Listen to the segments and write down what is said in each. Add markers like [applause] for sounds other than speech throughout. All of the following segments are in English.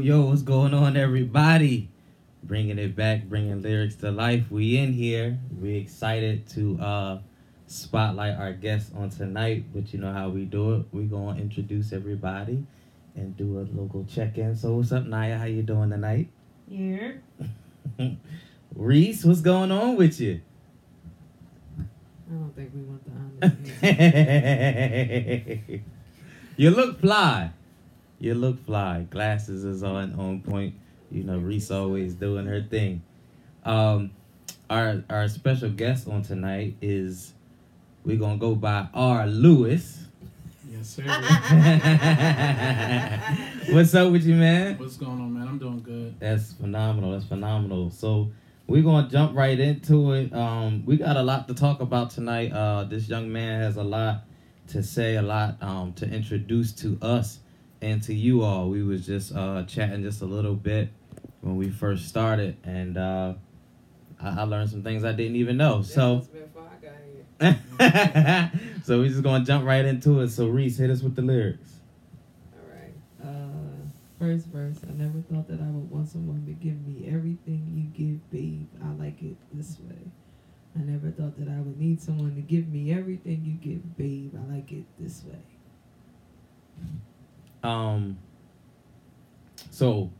Yo, what's going on, everybody? Bringing it back, bringing lyrics to life. We in here. We excited to uh spotlight our guests on tonight, but you know how we do it. We gonna introduce everybody and do a local check-in. So what's up, Naya? How you doing tonight? Yeah. [laughs] Reese, what's going on with you? I don't think we want the honest. [laughs] you look fly. You look fly. Glasses is on on point. You know, Reese always doing her thing. Um, our our special guest on tonight is we're gonna go by R. Lewis. Yes, sir. [laughs] What's up with you, man? What's going on, man? I'm doing good. That's phenomenal. That's phenomenal. So we're gonna jump right into it. Um, we got a lot to talk about tonight. Uh, this young man has a lot to say, a lot um, to introduce to us and to you all. We was just uh, chatting just a little bit when we first started, and uh, I, I learned some things I didn't even know. So. before I got here. [laughs] so we're just gonna jump right into it. So Reese, hit us with the lyrics. All right. Uh, first verse. I never thought that I would want someone to give me everything you give, babe. I like it this way. I never thought that I would need someone to give me everything you give, babe. I like it this way. Um. So,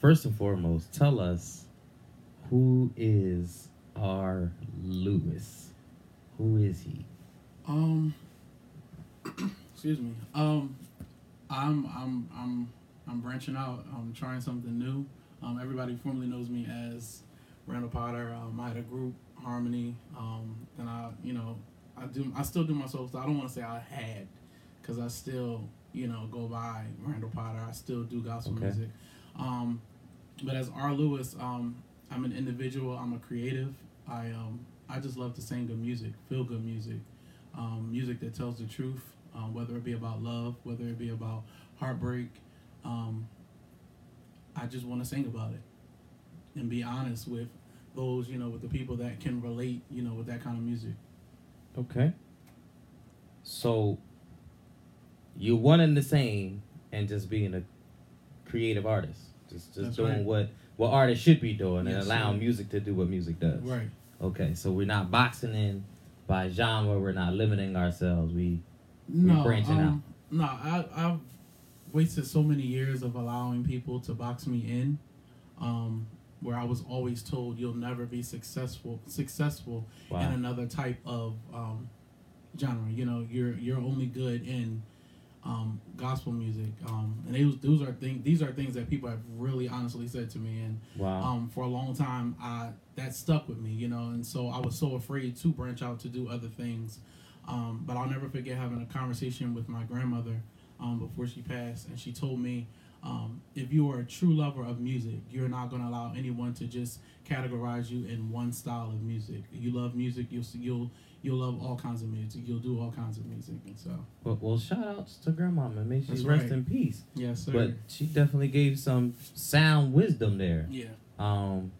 first and foremost, tell us who is R. Lewis. Who is he? Um, [clears throat] excuse me. Um, I'm I'm I'm I'm branching out. I'm trying something new. Um, everybody formerly knows me as Randall Potter. Um, I had a group, Harmony. Um, and I, you know, I do. I still do my soul So I don't want to say I had, because I still, you know, go by Randall Potter. I still do gospel Okay. music. Um, but as R. Lewis, um, I'm an individual. I'm a creative. I um, I just love to sing good music, feel good music, um, music that tells the truth, um, whether it be about love, whether it be about heartbreak. Um, I just want to sing about it and be honest with those, you know, with the people that can relate, you know, with that kind of music. Okay. So, you're one and the same, and just being a creative artist, just just That's doing right. what what artists should be doing, and Yes, allowing sir. music to do what music does. Right. Okay, so we're not boxing in by genre. We're not limiting ourselves. We No, branching um, no, I, I've wasted so many years of allowing people to box me in, um, where I was always told you'll never be successful successful wow. in another type of um, genre. You know, you're you're only good in um, gospel music, um, and those those are things. These are things that people have really honestly said to me, and wow. um, for a long time, I that stuck with me, you know, and so I was so afraid to branch out to do other things. Um, but I'll never forget having a conversation with my grandmother um, before she passed, and she told me um, if you are a true lover of music, you're not going to allow anyone to just categorize you in one style of music. You love music, you'll you'll you'll love all kinds of music. You'll do all kinds of music, and so Well, well shout outs to grandmama. May she That's rest right. in peace. yes, sir. But she definitely gave some sound wisdom there. yeah, Um,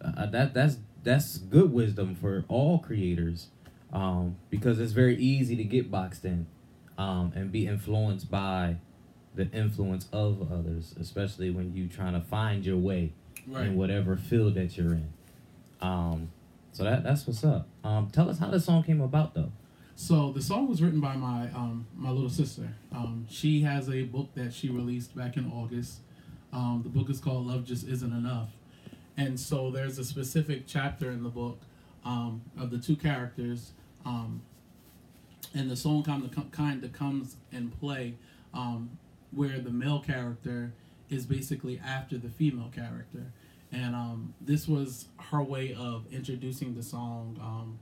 uh, that that's that's good wisdom for all creators, um, because it's very easy to get boxed in, um, and be influenced by the influence of others, especially when you trying to find your way right. in whatever field that you're in. Um, so that that's what's up. Um, tell us how the song came about though. So the song was written by my um, my little sister. Um, she has a book that she released back in August. Um, the book is called "Love Just Isn't Enough," and so there's a specific chapter in the book um, of the two characters, um, and the song kind of kind of comes in play um, where the male character is basically after the female character, and um, this was her way of introducing the song. Um,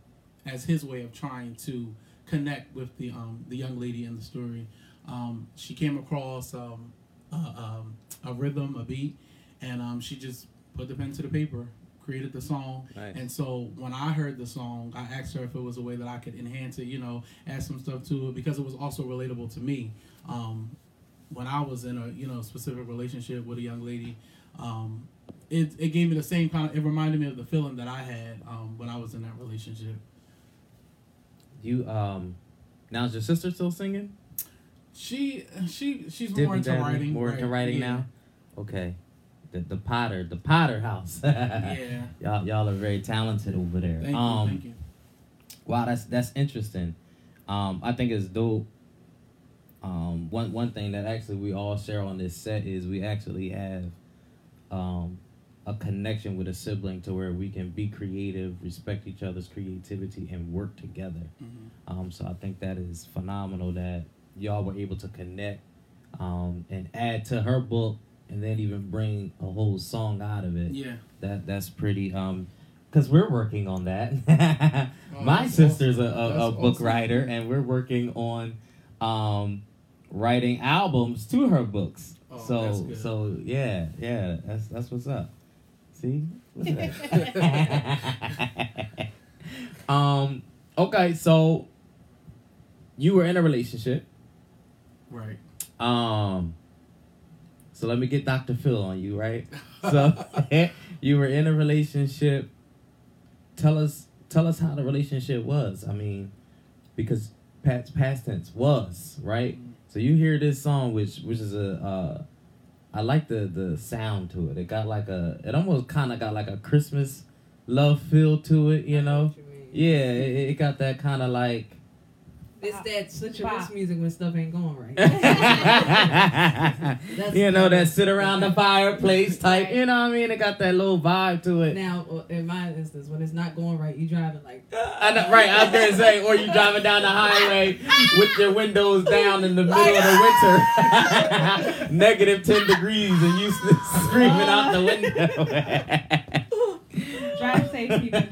as his way of trying to connect with the um, the young lady in the story. Um, she came across um, a, um, a rhythm, a beat, and um, she just put the pen to the paper, created the song. Nice. And so when I heard the song, I asked her if it was a way that I could enhance it, you know, add some stuff to it because it was also relatable to me. Um, when I was in a you know specific relationship with a young lady, um, it it gave me the same kind of it reminded me of the feeling that I had um, when I was in that relationship. You um, now is your sister still singing? She she she's more into writing. More into writing yeah. now. Okay. The the Potter, the Potter house. [laughs] Yeah. y'all y'all are very talented over there. Thank um, you. Thank you. Wow, that's that's interesting. Um, I think it's dope. Um, one one thing that actually we all share on this set is we actually have um, a connection with a sibling to where we can be creative, respect each other's creativity, and work together. Mhm. Um, so I think that is phenomenal that y'all were able to connect um, and add to her book, and then even bring a whole song out of it. Yeah. That that's pretty. Um, because we're working on that. [laughs] Oh, My sister's awesome. a, a, a book awesome. writer, and we're working on um, writing albums to her books. Oh, so so yeah yeah that's that's what's up. See. Look at that. [laughs] um. Okay. So you were in a relationship. Right. Um. So let me get Dr. Phil on you, right? So [laughs] [laughs] you were in a relationship. Tell us, tell us how the relationship was. I mean, because Pat's past tense was right. So you hear this song, which which is a, uh, I like the the sound to it. It got like a, it almost kind of got like a Christmas love feel to it, you know. What you. Yeah, it, it got that kind of like. It's that switch your wrist Bop. music when stuff ain't going right. [laughs] you know that sit around the fireplace type. You know what I mean? It got that little vibe to it. now, uh, in my instance, when it's not going right, you driving like I know, right, I was gonna say, or you driving down the highway with your windows down in the middle of the winter, [laughs] negative ten degrees, and you s- screaming out the window. Drive safe, people.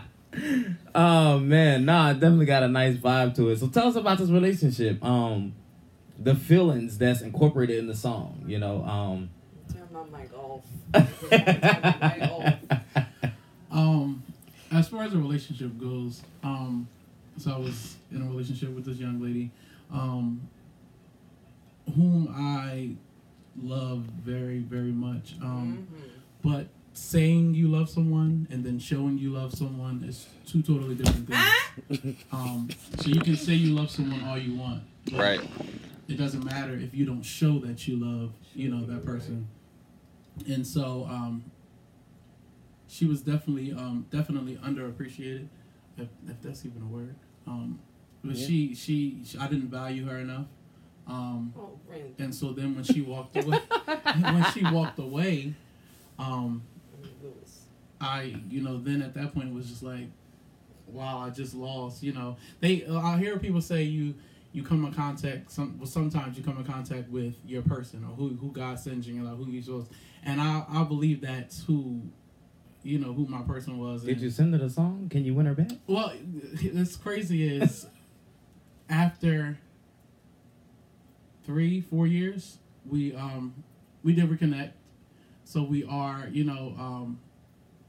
[laughs] Please. please. oh man, nah, it definitely got a nice vibe to it. So tell us about this relationship. Um, the feelings that's incorporated in the song. You know, um. turn my mic off. My [laughs] mic. Um, as far as a relationship goes, um, so I was in a relationship with this young lady, um, whom I love very, very much. Um, Mhm. but saying you love someone and then showing you love someone is two totally different things. um, so you can say you love someone all you want, but it doesn't matter if you don't show that you love, you know, that person. And so, um, she was definitely, um, definitely underappreciated, if, if that's even a word. Um, but Yeah. she, she, she, I didn't value her enough. Um, Oh, Randy. and so then when she walked away, [laughs] when she walked away, um, Lewis. I, you know, then at that point it was just like, wow, I just lost. You know, they, I hear people say you, you come in contact. Some, well, sometimes you come in contact with your person or who, who God sends you, and like who you supposed. And I, I believe that's who, you know, who my person was. Did and- you send her the song? Can you win her back? Well, what's crazy is [laughs] after three, four years, we um we did reconnect. So we are, you know, um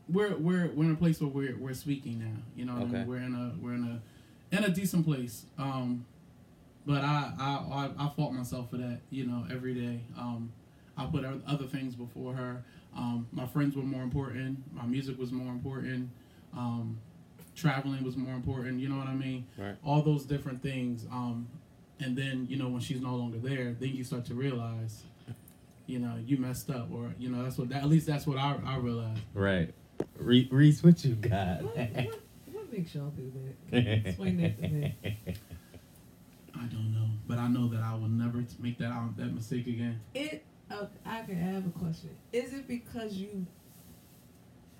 we're we're we're in a place where we're we're speaking now. You know, what I mean? We're in a we're in a in a decent place. Um but I I I, I fault myself for that, you know, every day. Um I put other things before her. Um my friends were more important, my music was more important. Um traveling was more important, you know what I mean? Right. All those different things. Um and then, you know, when she's no longer there, then you start to realize you know, you messed up, or you know, that's what that, at least that's what I I realized. Right. Re- Reese, what you got? What, what, what makes y'all do that? Explain that to me. I don't know, but I know that I will never make that um, that mistake again. It. Uh, I can I have a question. Is it because you?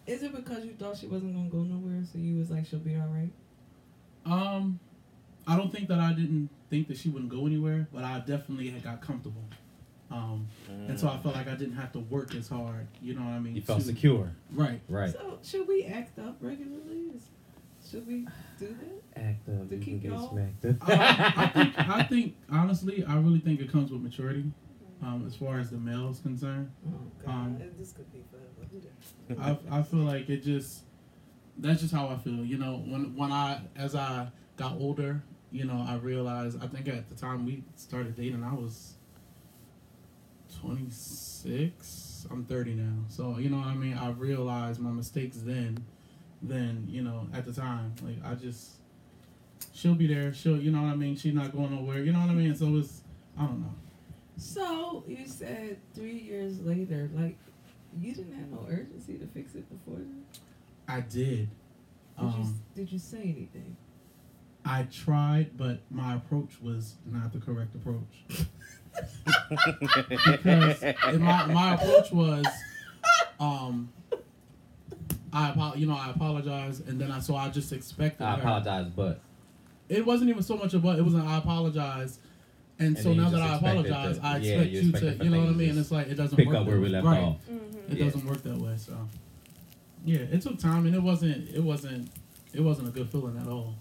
Is it because you thought she wasn't gonna go nowhere, so you was like she'll be all right? Um, I don't think that I didn't think that she wouldn't go anywhere, but I definitely had got comfortable. Um, and so I felt like I didn't have to work as hard. You know what I mean? You felt to- secure. Right. Right. So should we act up regularly? Should we do that? Act up, To you can keep get y'all- smacked Uh, I think I think honestly, I really think it comes with maturity. Um, as far as the male is concerned. Oh Um, this could be forever. I, I feel like it just that's just how I feel. You know, when when I as I got older, you know, I realized I think at the time we started dating, I was twenty six. I'm thirty now, so you know what I mean. I realized my mistakes then, then you know at the time, like I just she'll be there. She'll you know what I mean. She's not going nowhere. You know what I mean. So it's I don't know. So you said three years later, like you didn't have no urgency to fix it before. Then? I did. Did you Um, did you say anything? I tried, but my approach was not the correct approach. [laughs] because my my approach was, um, I apo- you know I apologize, and then I so I just expected. I her- apologize, but It wasn't even so much about it was an I apologize, and, And so then you now that just I expected apologize, to- I yeah, expect you you, expected to for you know what I things to mean. just It's like it doesn't pick work up that where we way. left right. off. Mm-hmm. It Yeah. doesn't work that way. So yeah, it took time, and it wasn't it wasn't it wasn't a good feeling at all.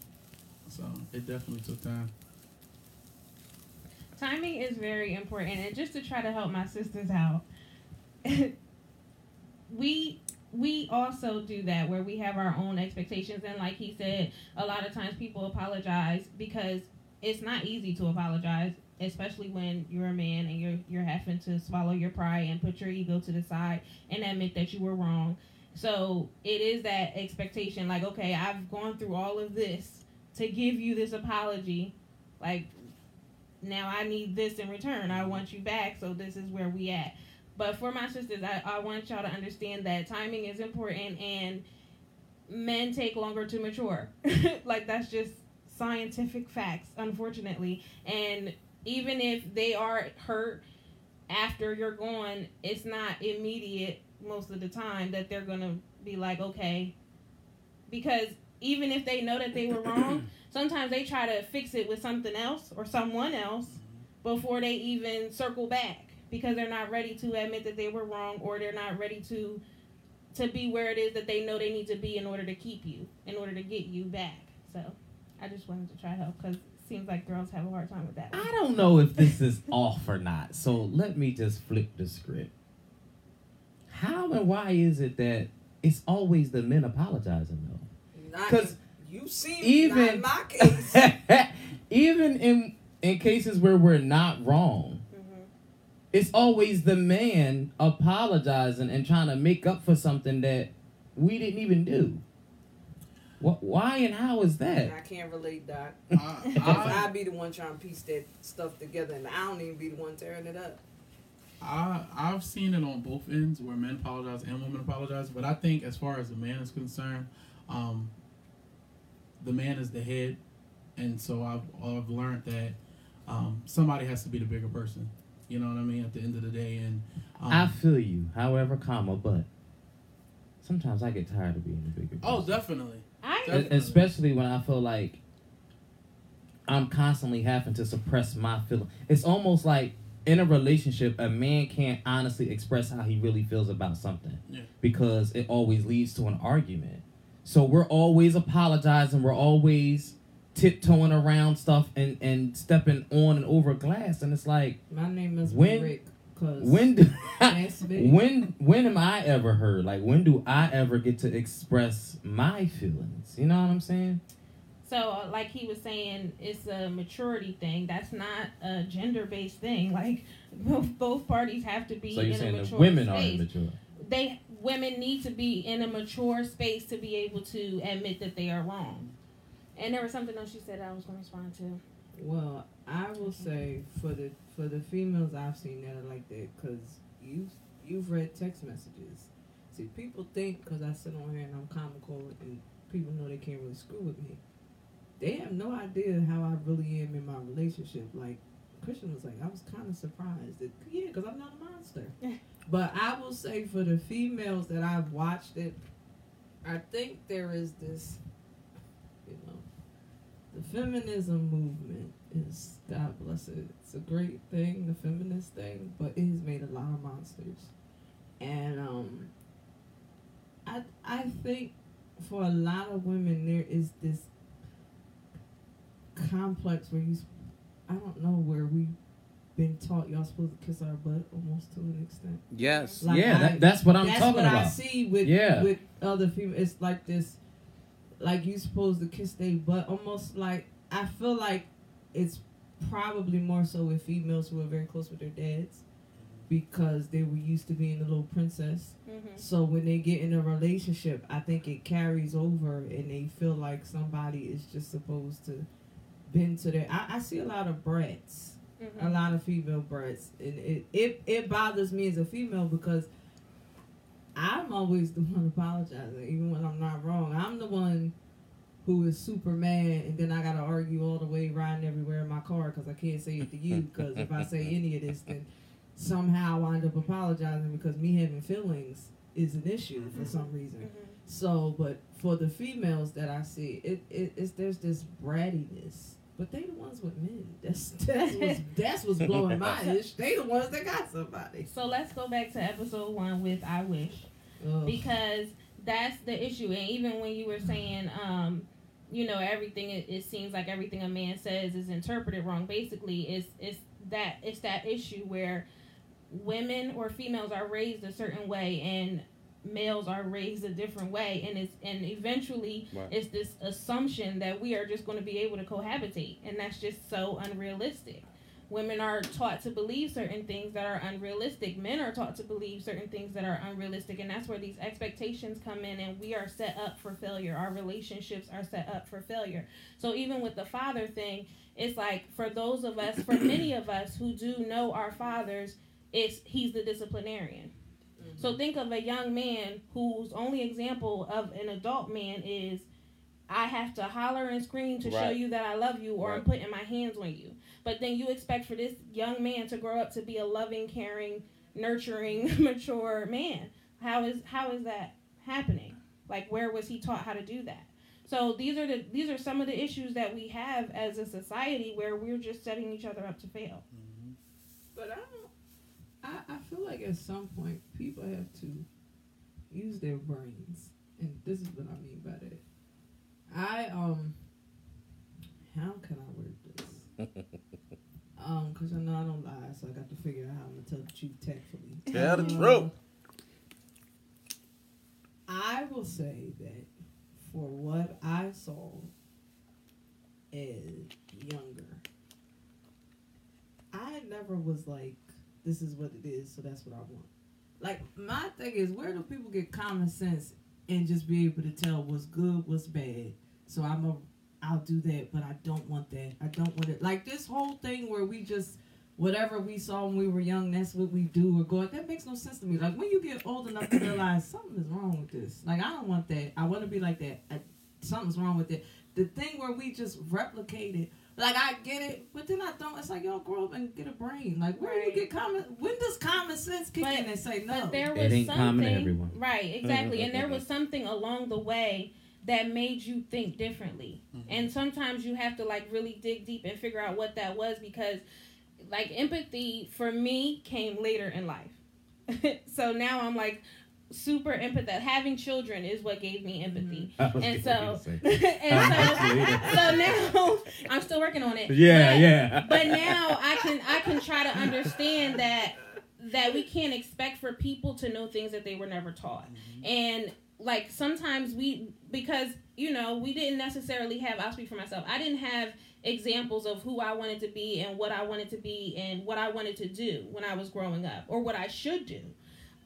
So it definitely took time. Timing is very important, and just to try to help my sisters out, [laughs] we we also do that where we have our own expectations, and like he said, a lot of times people apologize because it's not easy to apologize, especially when you're a man and you're you're having to swallow your pride and put your ego to the side and admit that you were wrong. So it is that expectation, like, okay, I've gone through all of this to give you this apology, like now I need this in return. I want you back, so this is where we at. But for my sisters, I, I want y'all to understand that timing is important and men take longer to mature. [laughs] like that's just scientific facts, unfortunately. And even if they are hurt after you're gone, it's not immediate most of the time that they're gonna be like, okay. Because even if they know that they were wrong, [clears throat] sometimes they try to fix it with something else or someone else before they even circle back because they're not ready to admit that they were wrong or they're not ready to to be where it is that they know they need to be in order to keep you in order to get you back so i just wanted to try help because it seems like girls have a hard time with that one. I don't know if this is [laughs] off or not. So let me just flip the script. How and why is it that it's always the men apologizing though? Not 'Cause in- you see, even- not in my [laughs] case. Even in in cases where we're not wrong, Mhm. it's always the man apologizing and trying to make up for something that we didn't even do. What? Why and how is that? I can't relate, Doc. [laughs] I, Because I, I be the one trying to piece that stuff together, and I don't even be the one tearing it up. I I've seen it on both ends where men apologize and women apologize, but I think as far as the man is concerned, um, the man is the head, and so I've I've learned that um, somebody has to be the bigger person. You know what I mean? At the end of the day, and um, I feel you. However, comma, but sometimes I get tired of being the bigger. oh, definitely. i definitely. especially when I feel like I'm constantly having to suppress my feeling. It's almost like in a relationship, a man can't honestly express how he really feels about something Yeah. because it always leads to an argument. So we're always apologizing. We're always tiptoeing around stuff and and stepping on and over glass, and it's like My name is When- Rick. Cause when do [laughs] that's when when am I ever heard? Like when do I ever get to express my feelings? You know what I'm saying? So, uh, like he was saying, it's a maturity thing. That's not a gender based thing. Like [laughs] both, both parties have to be So you're a saying mature that women are space. immature. They women need to be in a mature space to be able to admit that they are wrong. And there was something else you said I was going to respond to. Well, I will say for the for the females I've seen that are like that, because you you've read text messages. See, people think because I sit on here and I'm comical and people know they can't really screw with me. They have no idea how I really am in my relationship. Like Christian was like, I was kind of surprised that yeah, because I'm not a monster. [laughs] but I will say for the females that I've watched it, I think there is this, you know, the feminism movement is God bless it. It's a great thing, the feminist thing, but it has made a lot of monsters. And um I I think for a lot of women there is this complex where you I don't know where we been taught y'all supposed to kiss our butt almost to an extent. Yes. Like, yeah, I- that, that's what I'm That's talking what I see with Yeah. with other females. It's like this, like you supposed to kiss their butt, almost like I feel like it's probably more so with females who are very close with their dads because they were used to being the little princess. Mm-hmm. So when they get in a relationship, I think it carries over and they feel like somebody is just supposed to bend to their. I, I see a lot of brats Mm-hmm. a lot of female breasts and it, it it bothers me as a female because i'm always the one [laughs] apologizing even when i'm not wrong i'm the one who is super mad and then i gotta argue all the way riding everywhere in my car because i can't say it to you because if i say [laughs] any of this then somehow i end up apologizing because me having feelings is an issue for some reason Mm-hmm. so, but for the females that I see, it, it it's there's this brattiness. But they the ones with men. That's that's what's that's what's blowing my [laughs] ish. They the ones that got somebody. So let's go back to episode one with I wish. Ugh. because that's the issue and even when you were saying um you know everything it, it seems like everything a man says is interpreted wrong basically it's it's that it's that issue where women or females are raised a certain way and males are raised a different way and it's and eventually Right. it's this assumption that we are just going to be able to cohabitate and that's just so unrealistic. Women are taught to believe certain things that are unrealistic. Men are taught to believe certain things that are unrealistic and that's where these expectations come in and we are set up for failure. Our relationships are set up for failure. So even with the father thing it's like for those of us for many of us who do know our fathers it's he's the disciplinarian so mm-hmm. think of a young man whose only example of an adult man is I have to holler and scream to show you that I love you or I'm putting my hands on you. But then you expect for this young man to grow up to be a loving, caring, nurturing, [laughs] mature man. How is how is that happening? Like where was he taught how to do that? So these are the these are some of the issues that we have as a society where we're just setting each other up to fail. Mm-hmm. But I don't. I, I feel like at some point people have to use their brains, and this is what I mean by that. I um. How can I word this? [laughs] um, because I know I don't lie, so I got to figure out how I'm gonna tell the truth tactfully. Tell the Um, truth. I will say that for what I saw as younger, I never was like, this is what it is, so that's what I want. Like, my thing is, where do people get common sense and just be able to tell what's good, what's bad? So I'm a, I'll do that, but I don't want that. I don't want it. Like, this whole thing where we just, whatever we saw when we were young, that's what we do or go. That makes no sense to me. Like when you get old enough to realize something is wrong with this. Like I don't want that. I want to be like that. I, something's wrong with it. The thing where we just replicate it. Like I get it, but then I don't. It's like y'all grow up and get a brain. Like where do you get common? When does common sense kick But- in and say no? But there It ain't something, common to everyone. right? Exactly, and there was something along the way that made you think differently. Mm-hmm. And sometimes you have to like really dig deep and figure out what that was because, like, empathy for me came later in life. [laughs] so now I'm like super empathetic. Having children is what gave me empathy. [laughs] [laughs] And so, ready to say. and so, so now I'm still working on it. Yeah, But- yeah. but now I can I can try to understand that that we can't expect for people to know things that they were never taught. And like sometimes we because you know, we didn't necessarily have I'll speak for myself. I didn't have examples of who I wanted to be and what I wanted to be and what I wanted to do when I was growing up or what I should do.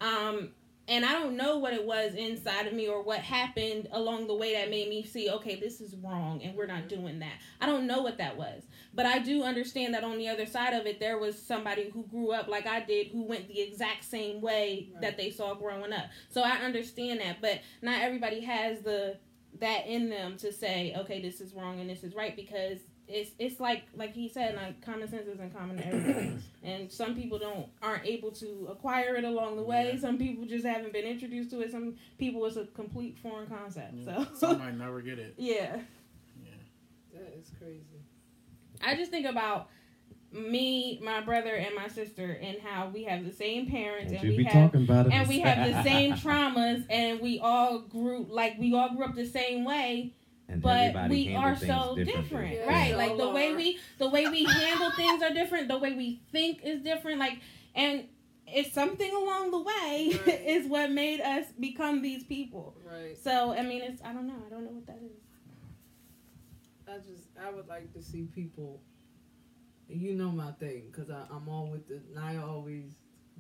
Um and I don't know what it was inside of me or what happened along the way that made me see, okay, this is wrong and we're not mm-hmm. doing that. I don't know what that was. But I do understand that on the other side of it, there was somebody who grew up like I did who went the exact same way that they saw growing up. So I understand that. But not everybody has the that in them to say, okay, this is wrong and this is right because it's it's like like he said, like common sense isn't common to everybody, [clears throat] and some people don't aren't able to acquire it along the way. Yeah. Some people just haven't been introduced to it. Some people it's a complete foreign concept. Yeah. So Some might never get it. yeah, Yeah. That is crazy. I just think about me, my brother, and my sister, and how we have the same parents, Don't and you we be have talking about it. and we have the same [laughs] traumas, and we all grew like we all grew up the same way. And but everybody we are so differently. different, Yeah, right? we Like the way we the way we handle things are different. The way we think is different. Like and it's something along the way [laughs] Right. is what made us become these people. Right. So I mean, it's I don't know. I don't know what that is. I just I would like to see people. You know my thing, cause I, I'm all with the. Naya always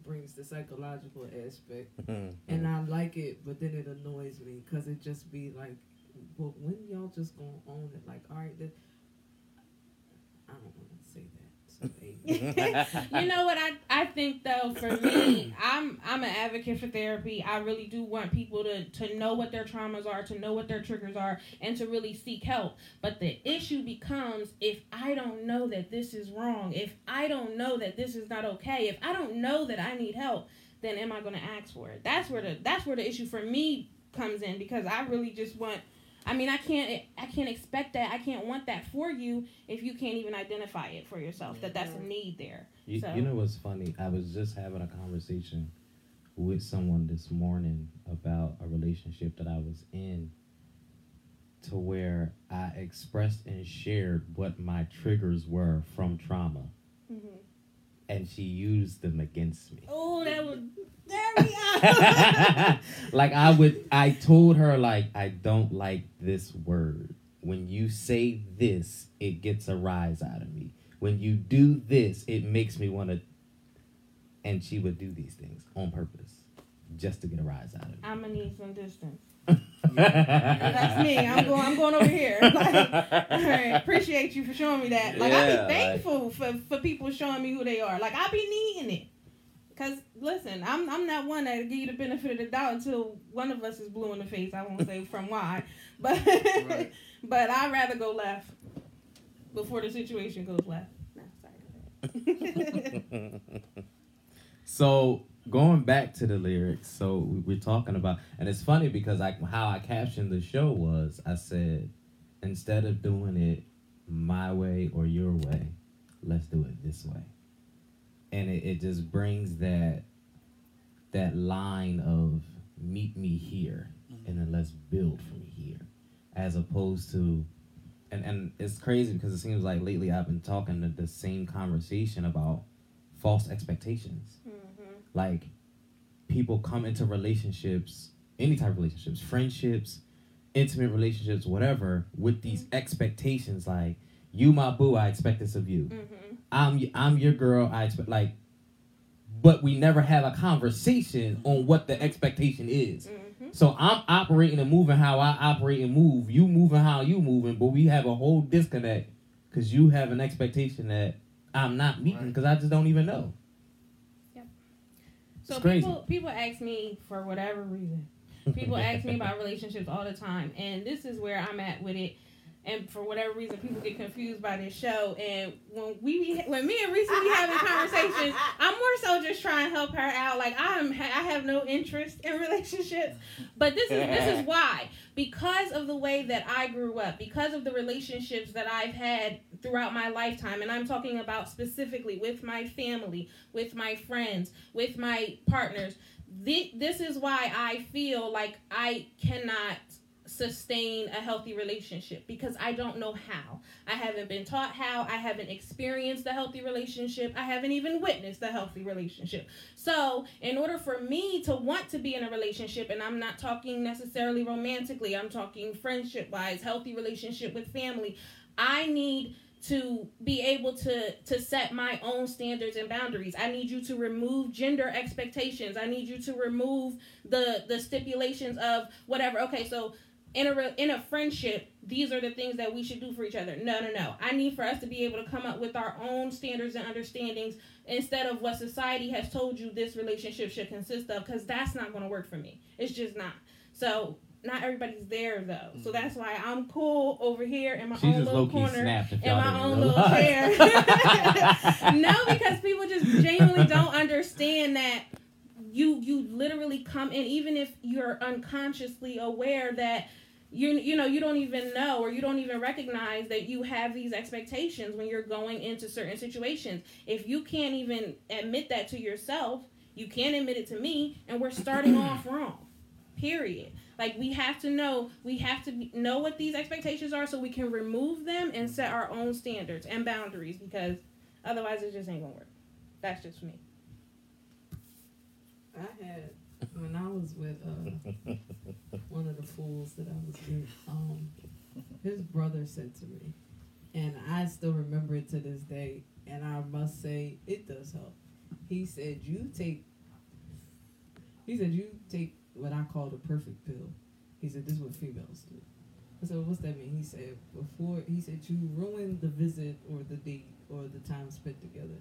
brings the psychological aspect, [laughs] mm-hmm. and I like it, but then it annoys me, cause it just be like, well, when y'all just gonna own it? Like, all right, then, I don't want to say that. So, [laughs] [laughs] you know what I I think though for me [coughs] I'm I'm an advocate for therapy. I really do want people to to know what their traumas are, to know what their triggers are and to really seek help. But the issue becomes if I don't know that this is wrong, if I don't know that this is not okay, if I don't know that I need help, then am I going to ask for it? That's where the that's where the issue for me comes in because I really just want I mean, I can't I can't expect that. I can't want that for you if you can't even identify it for yourself that that's a need there. You, So- you know what's funny? I was just having a conversation with someone this morning about a relationship that I was in to where I expressed and shared what my triggers were from trauma Mm-hmm. And she used them against me. Oh, that was There we are. like I would I told her like I don't like this word. When you say this, it gets a rise out of me. When you do this, it makes me want to and she would do these things on purpose just to get a rise out of me. I'm gonna need some distance. That's me. I'm going. I'm going over here. [laughs] Like, all right, appreciate you for showing me that. Like I Yeah, be like- thankful for for people showing me who they are. Like I be needing it. Cause listen, I'm I'm not one that give you the benefit of the doubt until one of us is blue in the face. I won't say from why, [laughs] but Right. [laughs] but I'd rather go left before the situation goes left. No, sorry. So going back to the lyrics, so we- we're talking about, and it's funny because like how I captioned the show was I said instead of doing it my way or your way, let's do it this way, and it, it just brings that that line of meet me here mm-hmm. and then let's build from here, as opposed to. And, and it's crazy because it seems like lately I've been talking to the same conversation about false expectations. Like people come into relationships any type of relationships friendships intimate relationships whatever with these expectations like you my boo i expect this of you Mhm. i'm i'm your girl i expect like but we never have a conversation on what the expectation is Mhm. so i'm operating and moving how i operate and move you moving how you moving but we have a whole disconnect because you have an expectation that i'm not meeting Right. because i just don't even know So people people ask me for whatever reason. People [laughs] ask me about relationships all the time, and this is where I'm at with it. And for whatever reason, people get confused by this show. And when we when me and Reese be having conversations, I'm more so just trying to help her out. Like I'm I have no interest in relationships, but this is this is [laughs] why because of the way that I grew up, because of the relationships that I've had throughout my lifetime, and I'm talking about specifically with my family, with my friends, with my partners. This is why I feel like I cannot sustain a healthy relationship because I don't know how. I haven't been taught how. I haven't experienced a healthy relationship. I haven't even witnessed a healthy relationship. So, in order for me to want to be in a relationship, and I'm not talking necessarily romantically, I'm talking friendship wise, healthy relationship with family, I need to be able to to set my own standards and boundaries. I need you to remove gender expectations. I need you to remove the the stipulations of whatever. Okay, so in a in a friendship, these are the things that we should do for each other. No, no, no. I need for us to be able to come up with our own standards and understandings instead of what society has told you this relationship should consist of because that's not going to work for me. It's just not. So not everybody's there though. So that's why I'm cool over here in my She own little corner in my own little [laughs] chair. [laughs] no, because people just genuinely don't understand that you you literally come in even if you're unconsciously aware that you you know you don't even know or you don't even recognize that you have these expectations when you're going into certain situations. If you can't even admit that to yourself, you can't admit it to me and we're starting [clears throat] off wrong. Period. Like we have to know, we have to know what these expectations are so we can remove them and set our own standards and boundaries because otherwise it just ain't gonna work. That's just me. I had when I was with uh, one of the fools that I was with. Um, his brother said to me, and I still remember it to this day. And I must say, it does help. He said, "You take." He said, "You take what I call the perfect pill." He said, "This is what females do." I said, "What's that mean?" He said, "Before," he said, "You ruin the visit or the date or the time spent together."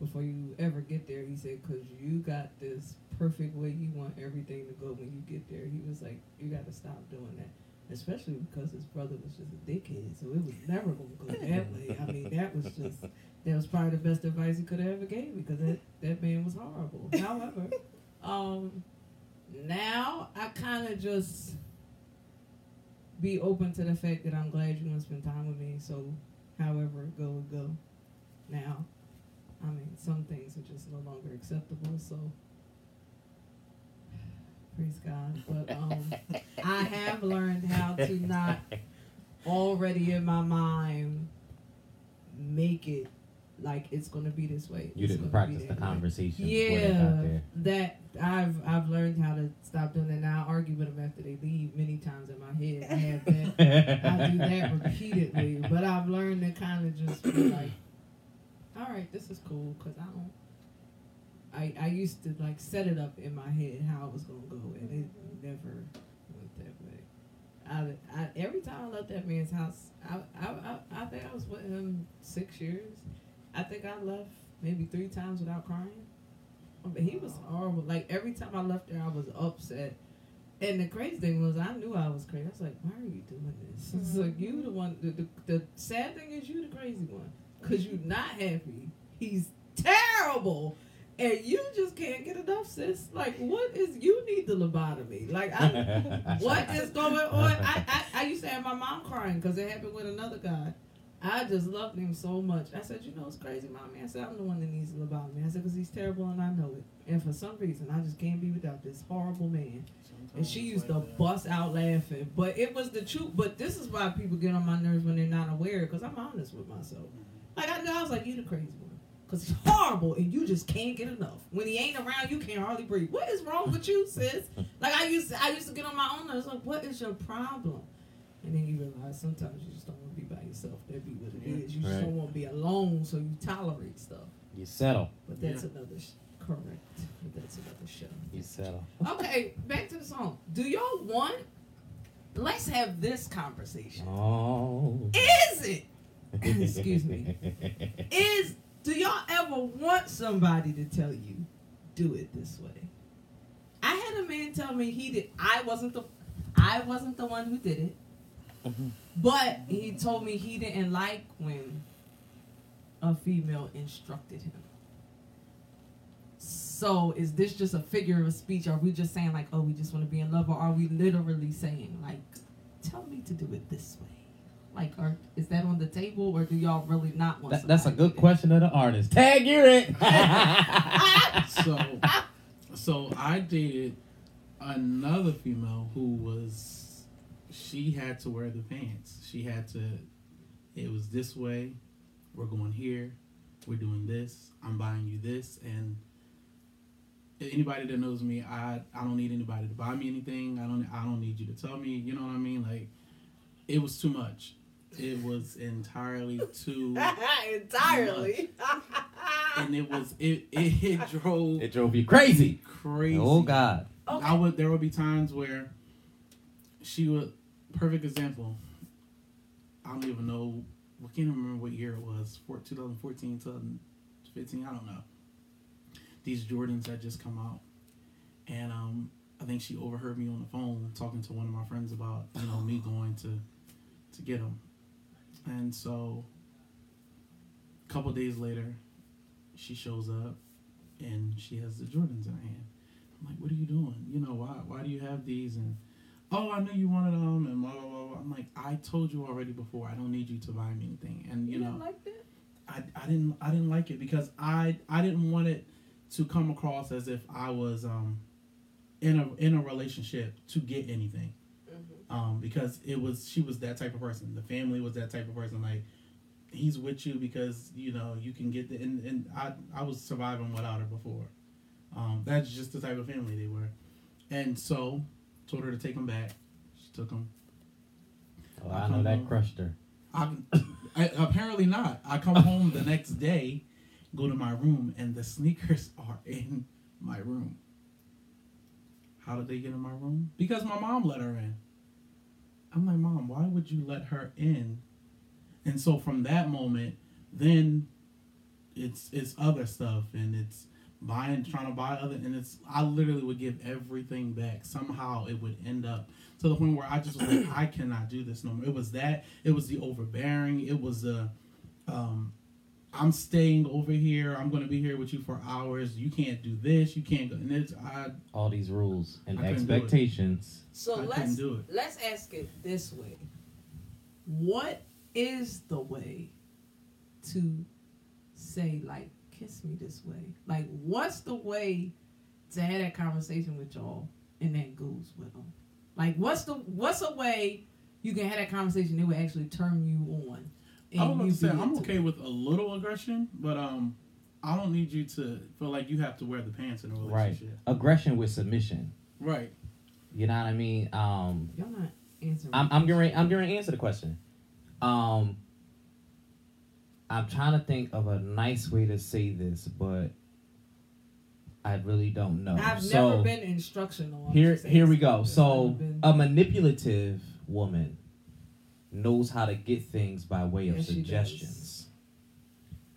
before you ever get there. He said, because you got this perfect way you want everything to go when you get there. He was like, you got to stop doing that. Especially because his brother was just a dickhead, so it was never going to go that [laughs] way. I mean, that was just, that was probably the best advice he could have ever gave me because that, that man was horrible. However, [laughs] um, now I kind of just be open to the fact that I'm glad you want to spend time with me. So, however it go, it go. Now, I mean, some things are just no longer acceptable. So, praise God. But um, I have learned how to not [laughs] already in my mind make it like it's going to be this way. You It's didn't practice the conversation before they got Yeah, that I've I've learned how to stop doing that. Now I argue with them after they leave many times in my head. I have that. [laughs] I do that repeatedly, but I've learned to kind of just be like, all right, this is cool because I don't. I I used to like set it up in my head how it was gonna go, and it never went that way. I, I every time I left that man's house, I I, I I think I was with him six years. I think I left maybe three times without crying. But he was horrible. Like every time I left there, I was upset. And the crazy thing was, I knew I was crazy. I was like, "Why are you doing this?" [laughs] It's like you the one. The, the, the sad thing is, you the crazy one, cause you're not happy. He's terrible, and you just can't get enough, sis. Like, what is? You need the lobotomy. Like, I, [laughs] what is going on? I, I, I used to have my mom crying because it happened with another guy. I just loved him so much. I said, you know, it's crazy, mommy. I said, I'm the one that needs to lobotomy. I said, because he's terrible and I know it. And for some reason, I just can't be without this horrible man. And she used to bust out laughing. But it was the truth. But this is why people get on my nerves when they're not aware because I'm honest with myself. Like, I know I was like, you the crazy one. Because he's horrible and you just can't get enough. When he ain't around, you can't hardly breathe. What is wrong with you, sis? Like, I used to, I used to get on my own nerves. Like, what is your problem? And then you realize sometimes you just don't want to be by yourself. That be what it Yeah. is. You just don't want to be alone, so you tolerate stuff. You settle. But that's Yeah. another sh- correct. But that's another show. You settle. Okay, back to the song. Do y'all want? Let's have this conversation. Oh. Is it? [laughs] Excuse me. Is do y'all ever want somebody to tell you, do it this way? I had a man tell me he did. I wasn't the, I wasn't the one who did it. But he told me he didn't like when a female instructed him. So is this just a figure of speech? Are we just saying like, oh, we just want to be in love, or are we literally saying like, tell me to do it this way? Like, are is that on the table, or do y'all really not want? That, that's a good to- question of the artist. Tag, you're it. [laughs] so so I dated another female who was she had to wear the pants. She had to. It was this way. We're going here. We're doing this. I'm buying you this, and anybody that knows me, I I don't need anybody to buy me anything. I don't I don't need you to tell me. You know what I mean? Like, it was too much. It was entirely [laughs] too, Entirely. and it was it it, it [laughs] drove It drove you crazy. crazy. Oh God. Okay. I would. There would be times where she would. Perfect example. I don't even know. I can't even remember what year it was. For 2014, 2015. I don't know. These Jordans had just come out, and um, I think she overheard me on the phone talking to one of my friends about you know me [laughs] going to to get them, and so a couple days later, she shows up, and she has the Jordans in her hand. I'm like, what are you doing? You know, why why do you have these? And oh, I knew you wanted them, and blah blah blah. blah. I'm like, I told you already before. I don't need you to buy me anything. And you, You know, like that? I, I didn't I didn't like it because I I didn't want it to come across as if I was um in a in a relationship to get anything. Um, because it was she was that type of person. The family was that type of person. Like he's with you because you know you can get the and, and I I was surviving without her before. Um, that's just the type of family they were, and so told her to take them back. She took them. Oh, I know that crushed her. I, I apparently not. I come [laughs] home the next day, go to my room, and the sneakers [laughs] are in my room. How did they get in my room? Because my mom let her in. I'm like, Mom, why would you let her in? And so from that moment, then it's it's other stuff and it's buying trying to buy other and it's I literally would give everything back. Somehow it would end up to the point where I just was like, [clears throat] I cannot do this no more. It was that, it was the overbearing, it was the um I'm staying over here, I'm gonna be here with you for hours, you can't do this, you can't go and it's I All these rules and I couldn't do it. expectations. So I let's do it. let's ask it this way. What is the way to say like kiss me this way? Like what's the way to have that conversation with y'all and that goes with them? Like what's the what's a way you can have that conversation that would actually turn you on? I was about you to say be I'm okay it? with a little aggression, but um I don't need you to feel like you have to wear the pants in a relationship. Right. relationship. Aggression with submission. Right. You know what I mean? Um, Y'all not answering. I'm I'm going I'm going to answer the question. Um, I'm trying to think of a nice way to say this, but I really don't know. I've so never been instructional. I'm here here we go. So a manipulative woman knows how to get things by way of Yes, she suggestions.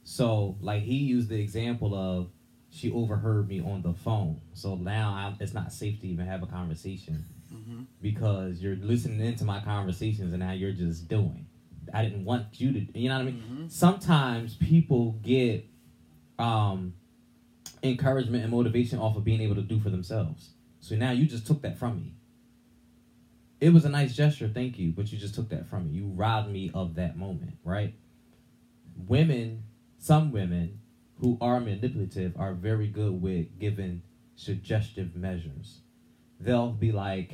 So like he used the example of she overheard me on the phone. So now I'm, it's not safe to even have a conversation Mm-hmm. because you're listening into my conversations and now you're just doing. I didn't want you to, you know what I mean? Mm-hmm. Sometimes people get um, encouragement and motivation off of being able to do for themselves. So now you just took that from me. It was a nice gesture, thank you, but you just took that from me. You robbed me of that moment, right? Women, some women who are manipulative are very good with giving suggestive measures. They'll be like,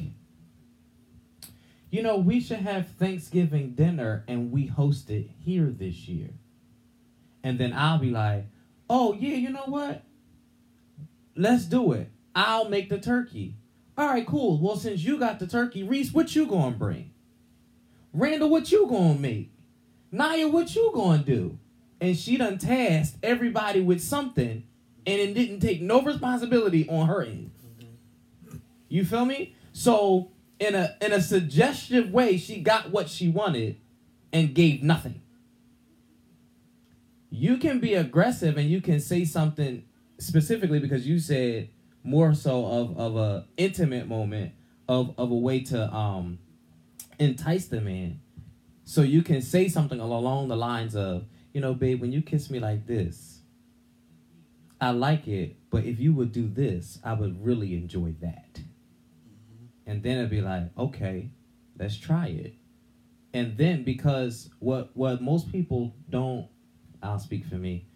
you know, we should have Thanksgiving dinner and we host it here this year. And then I'll be like, oh, yeah, you know what? Let's do it. I'll make the turkey. All right, cool. Well, since you got the turkey, Reese, what you gonna bring? Randall, what you gonna make? Naya, what you gonna do? And she done tasked everybody with something and it didn't take no responsibility on her end. Mm-hmm. You feel me? So in a in a suggestive way, she got what she wanted and gave nothing. You can be aggressive and you can say something specifically because you said more so of, of a intimate moment of, of a way to um entice the man. So you can say something along the lines of, you know, babe, when you kiss me like this, I like it, but if you would do this, I would really enjoy that. And then it'd be like, okay, let's try it. And then because what what most people don't I'll speak for me.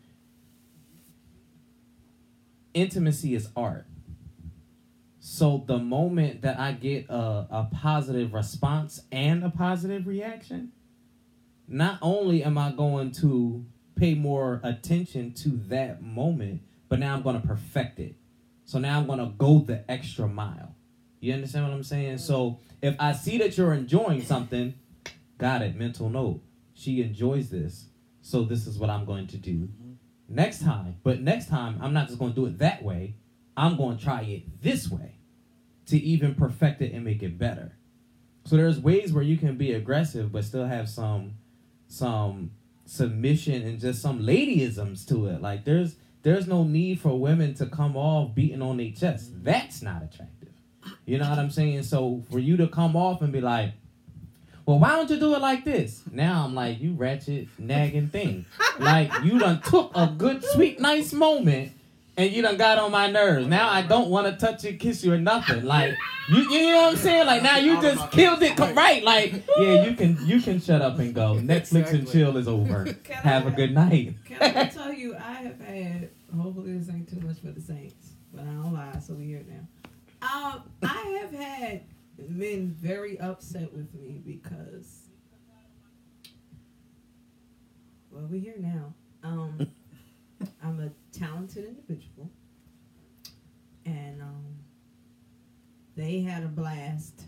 Intimacy is art. So the moment that I get a, a positive response and a positive reaction, not only am I going to pay more attention to that moment, but now I'm going to perfect it. So now I'm going to go the extra mile. You understand what I'm saying? So if I see that you're enjoying something, got it, mental note. She enjoys this. So this is what I'm going to do mm-hmm. next time. But next time, I'm not just going to do it that way. I'm going to try it this way to even perfect it and make it better. So there's ways where you can be aggressive but still have some some submission and just some ladyisms to it. Like there's there's no need for women to come off beating on their chest. Mm-hmm. That's not attractive. You know what I'm saying? So for you to come off and be like, well, why don't you do it like this? Now I'm like, you ratchet, nagging thing. [laughs] like you done took a good, sweet, nice moment and you done got on my nerves. Now I don't want to touch you, kiss you, or nothing. Like you, you know what I'm saying? Like now you just killed it, right? Like yeah, you can you can shut up and go. [laughs] Netflix and chill is over. [laughs] Can Have I- a good night. Can I tell you, I have had. Hopefully, this ain't too much for the Saints, but I don't lie, so we here now. Um, I have had men very upset with me because. Well, we're here now. Um, [laughs] I'm a talented individual, and um, they had a blast,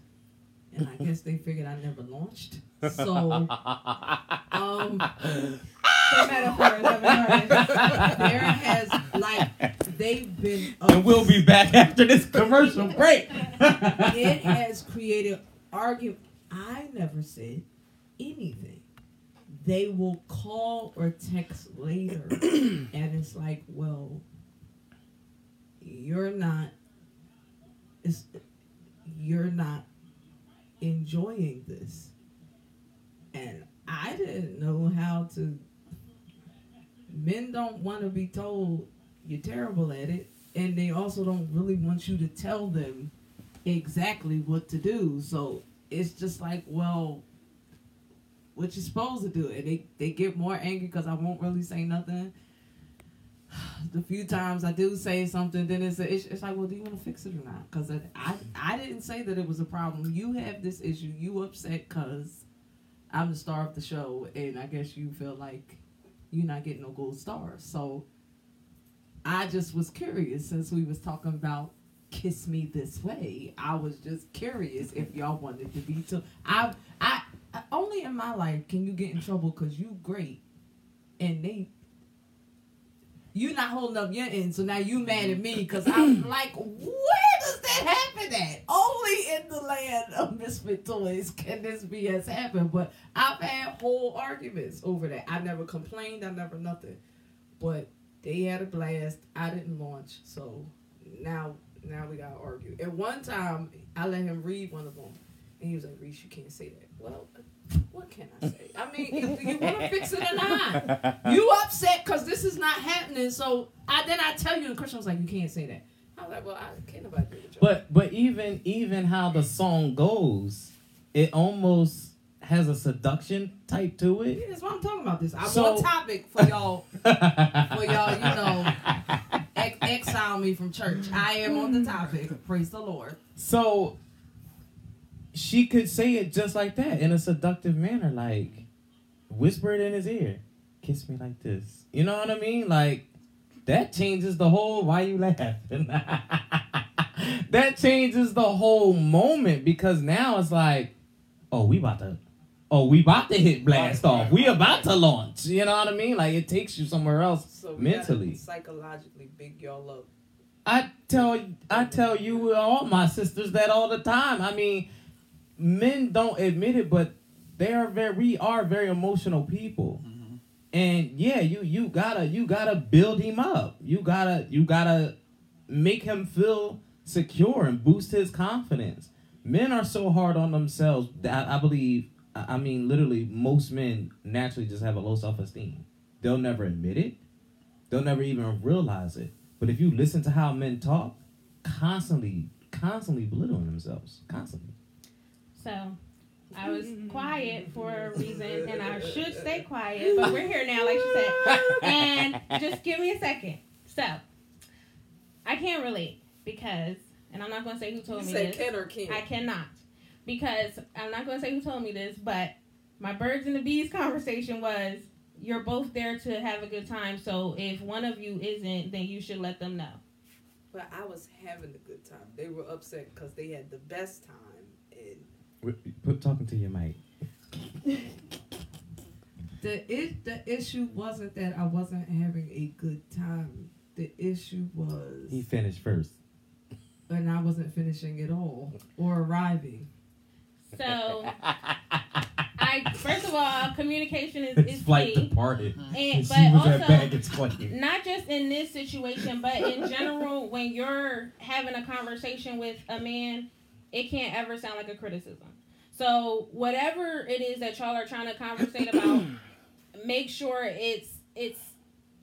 and I guess they figured I never launched. So, um, The metaphors of it. there has like they've been and we'll be back after this commercial [laughs] break. it has created argument i never said anything they will call or text later [clears throat] and it's like well you're not it's, you're not enjoying this and i didn't know how to men don't want to be told you're terrible at it and they also don't really want you to tell them exactly what to do. So it's just like well what you're supposed to do? And they, they get more angry because i won't really say nothing. [sighs] The few times i do say something then it's, a, it's, it's like well do you want to fix it or not? Because I, I, I didn't say that it was a problem. You have this issue. You upset because i'm the star of the show and i guess you feel like you're not getting no gold stars so I just was curious since we was talking about kiss me this way. I was just curious if y'all wanted to be too. I, I, only in my life can you get in trouble because you great, and they. You not holding up your end, so now you mad at me because I'm [coughs] like, does that? Only in the land of misfit toys can this BS happen. But I've had whole arguments over that. I never complained. I never nothing. But they had a blast. I didn't launch, so now now we gotta argue. At one time, I let him read one of them, and he was like, "Reese, you can't say that." Well, what can I say? I mean, you want to fix it or not, you upset because this is not happening. So I then I tell you, and Christian was like, "You can't say that." I was like, "Well, I can't nobody do the job." But but even even how the song goes, it almost has a seduction type to yeah, it. that's why I'm talking about this. I'm So- on topic for y'all. For y'all, you know, ex- exile me from church. I am on the topic. Praise the Lord. So she could say it just like that in a seductive manner, like whisper it in his ear, kiss me like this. You know what I mean? Like that changes the whole why you laughing. [laughs] that changes the whole moment because now it's like, oh, we about to oh, we about to hit blast Right, off. right, We right, about to launch. You know what I mean? Like it takes you somewhere else So mentally. psychologically big y'all up. I tell I tell you all my sisters that all the time. I mean, men don't admit it, but they are very we are very emotional people. And yeah, you you gotta you gotta build him up. You gotta you gotta make him feel secure and boost his confidence. Men are so hard on themselves that I believe I mean literally most men naturally just have a low self esteem. They'll never admit it. They'll never even realize it. But if you listen to how men talk, constantly, constantly belittling themselves, constantly. So I was quiet for a reason, [laughs] and I should stay quiet, but we're here now, like she said. And just give me a second. So I can't relate because, and I'm not going to say who You told me say this. can or can't. I cannot because I'm not going to say who told me this, but my birds and the bees conversation was you're both there to have a good time. So if one of you isn't, then you should let them know. But I was having a good time. They were upset because they had the best time. And Wait, Put talking to your mic. The it, the issue wasn't that I wasn't having a good time. The issue was, He finished first. and I wasn't finishing at all or arriving. So I first of all, communication is, His is flight key. departed. And, And but [laughs] she was at also, not just in this situation, but in general, when you're having a conversation with a man, it can't ever sound like a criticism. So whatever it is that y'all are trying to conversate about, [clears throat] make sure it's it's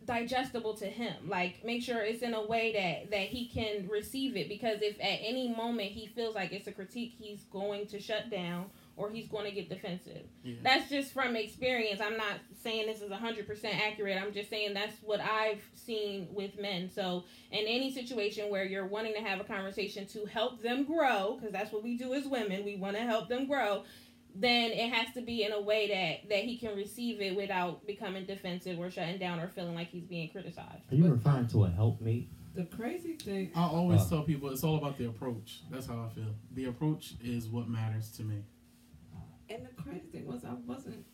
digestible to him. Like make sure it's in a way that that he can receive it. Because if at any moment he feels like it's a critique, he's going to shut down or he's going to get defensive Yeah. that's just from experience. I'm not saying this is 100% accurate. I'm just saying that's what I've seen with men. So, in any situation where you're wanting to have a conversation to help them grow, because that's what we do as women, we want to help them grow, then it has to be in a way that that he can receive it without becoming defensive or shutting down or feeling like he's being criticized. Are you referring to a helpmate? The crazy thing, I always Uh. tell people it's all about the approach. That's how I feel. The approach is what matters to me. And the crazy thing was, I wasn't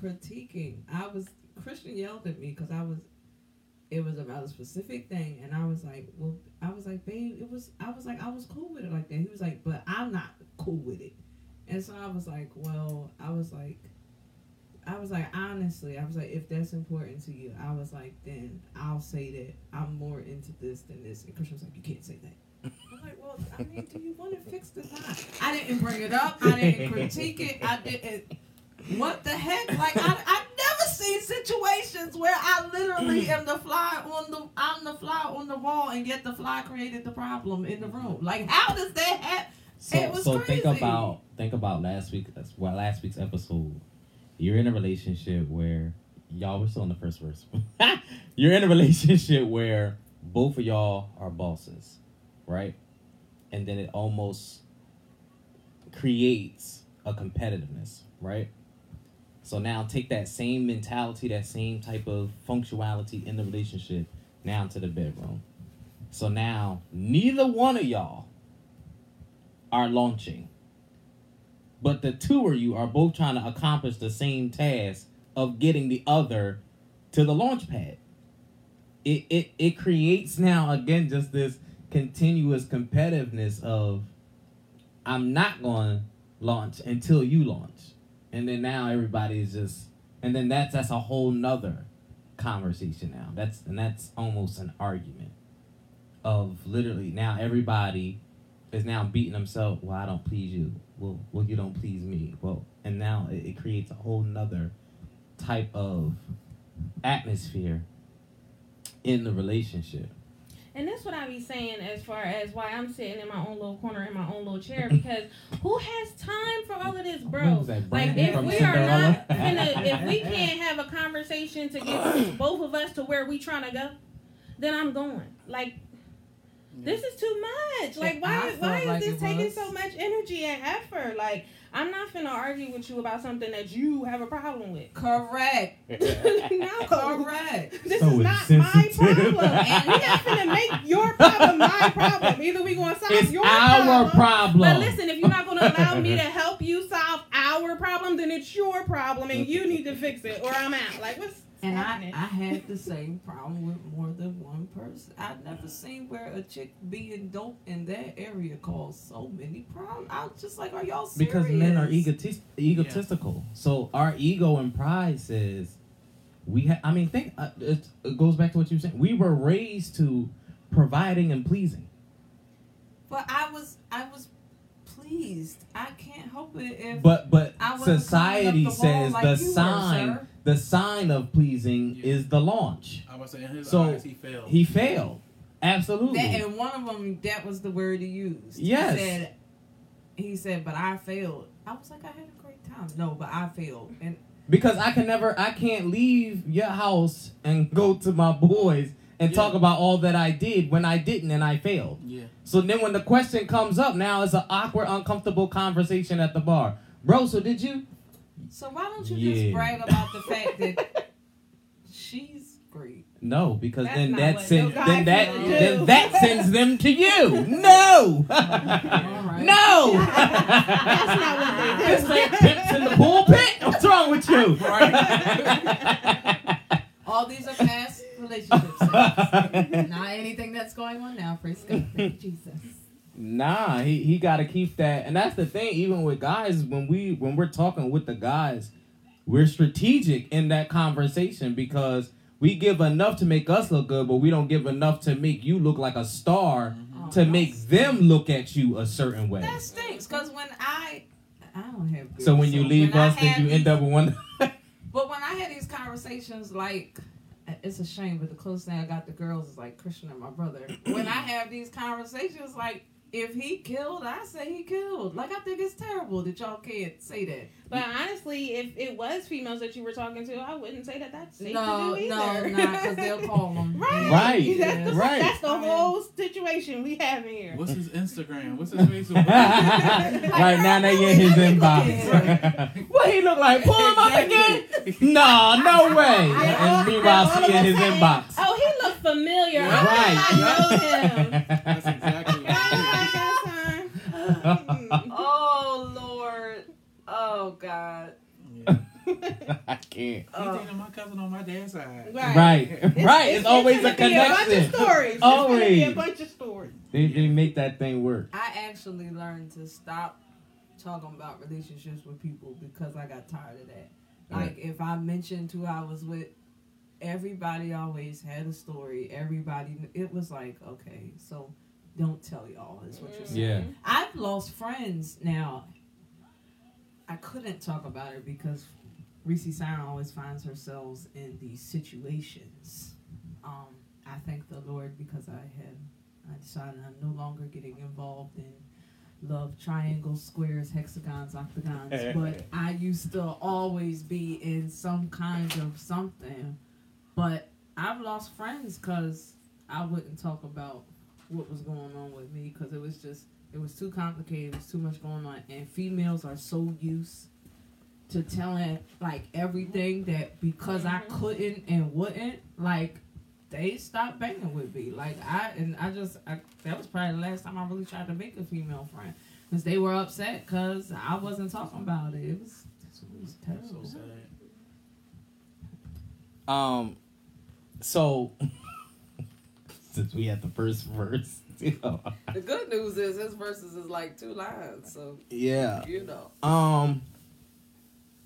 critiquing. I was Christian yelled at me because I was. It was about a specific thing, and I was like, "Well, I was like, babe, it was." I was like, "I was cool with it like that." He was like, "But I'm not cool with it," and so I was like, "Well, I was like." I was like, honestly, I was like, if that's important to you, I was like, then I'll say that I'm more into this than this. And Christian was like, you can't say that. I'm like, well, I mean, do you want to fix the knot? I didn't bring it up. I didn't critique it. I didn't. What the heck? Like, I, I've never seen situations where I literally am the fly on the, I'm the fly on the wall, and yet the fly created the problem in the room. Like, how does that happen? So, It was so think about think about last week. Well, last week's episode. You're in a relationship where y'all were still in the first verse. [laughs] You're in a relationship where both of y'all are bosses, right? And then it almost creates a competitiveness, right? So now take that same mentality, that same type of functionality in the relationship now to the bedroom. So now neither one of y'all are launching. But the two of you are both trying to accomplish the same task of getting the other to the launch pad. It it, it creates now again just this continuous competitiveness of I'm not going to launch until you launch. And then now everybody's just and then that's that's a whole nother conversation now. That's and that's almost an argument of literally now everybody is now beating themselves. Well, I don't please you. Well, well, you don't please me. Well, and now it, it creates a whole nother type of atmosphere in the relationship. And that's what I be saying as far as why I'm sitting in my own little corner in my own little chair [laughs] because who has time for all of this, bro? that, Like if we are not gonna, if we [laughs] can't have a conversation to get [coughs] both of us to where we trying to go, then I'm going. Like this is too much. Like why why is like this taking so much energy and effort? Like I'm not finna argue with you about something that you have a problem with. Correct. [laughs] no, Correct. This So is not my problem. And we not finna make your problem my problem. Either we gonna solve it's your our problem. But listen, if you're not gonna allow me to help you solve our problem, then it's your problem and you need to fix it or I'm out. Like what's And I, happening? I had the same problem with more than one person. I've never seen where a chick being dope in that area caused so many problems. I was just like, are y'all serious? because men are egotist- egotistical. So our ego and pride says we. Ha- I mean, think uh, it, it goes back to what you were saying. We were raised to providing and pleasing. But I was, I was pleased. I can't help it if. But but I wasn't society the says like the you were, sign sir. The sign of pleasing Yeah. is the launch. I was saying his So, eyes he failed. He failed. Absolutely. that, and one of them, that was the word he used. Yes. He said, he said, but I failed. I was like, I had a great time. No, but I failed. And Because I can never, I can't leave your house and go to my boys and Yeah. talk about all that I did when I didn't and I failed. Yeah. So then when the question comes up, now it's an awkward, uncomfortable conversation at the bar. Bro, so did you? So why don't you Yeah. just brag about the fact that she's great? No, because That's then that sends no then that then that sends them to you. No. All right. No. That's not what [laughs] they do. This ain't pimps in the pulpit. What's wrong with you? All these are past relationships. [laughs] Not anything that's going on now. Praise God. Thank Jesus. Nah, he, he got to keep that, and that's the thing. Even with guys, when we when we're talking with the guys, we're strategic in that conversation because we give enough to make us look good, but we don't give enough to make you look like a star Oh, to make them look at you a certain way. That stinks. Cause when I, I don't have. Good, So when you leave when us, then you end up with one. [laughs] But when I had these conversations, like, it's a shame, but the closest thing I got to girls is like Christian and my brother. When I have these conversations, like, if he killed, I say he killed. Like, I think it's terrible that y'all can't say that. But honestly, if it was females that you were talking to, I wouldn't say that that's safe no, to do no, not because they'll [laughs] call them. right, Right, That's the, right. That's the whole situation we have here. What's his Instagram? What's his [laughs] Facebook? right now they in his inbox. what he look like? Pull him up again? No, no way. And meanwhile, she in his inbox. Oh, he looked familiar. Right. I know him. That's exactly what it. Mm. [laughs] Oh, Lord. Oh, God. Yeah. I can't. Oh. He dated my cousin on my dad's side. Right. Right, right. It's, always a gonna be A bunch connection. of stories. It's gonna be a bunch of stories. They, they make that thing work. I actually learned to stop talking about relationships with people because I got tired of that. Like if I mentioned who I was with, everybody always had a story. Everybody, it was like, okay, so don't tell y'all is what you're saying. Yeah. I've lost friends now. I couldn't talk about it because Reese Siren always finds herself in these situations. Um, I thank the Lord because I have I decided I'm no longer getting involved in love triangles, squares, hexagons, octagons. [laughs] but I used to always be in some kind of something. But I've lost friends because I wouldn't talk about what was going on with me because it was just it was too complicated. It was too much going on, and females are so used to telling like everything that because I couldn't and wouldn't like they stopped banging with me. Like I and I just I, that was probably the last time I really tried to make a female friend because they were upset because I wasn't talking about it. It was it was That's terrible. so sad. Um, so [laughs] since we had the first verse, [laughs] you know, The good news is his verses is like two lines, so yeah. you know. Um,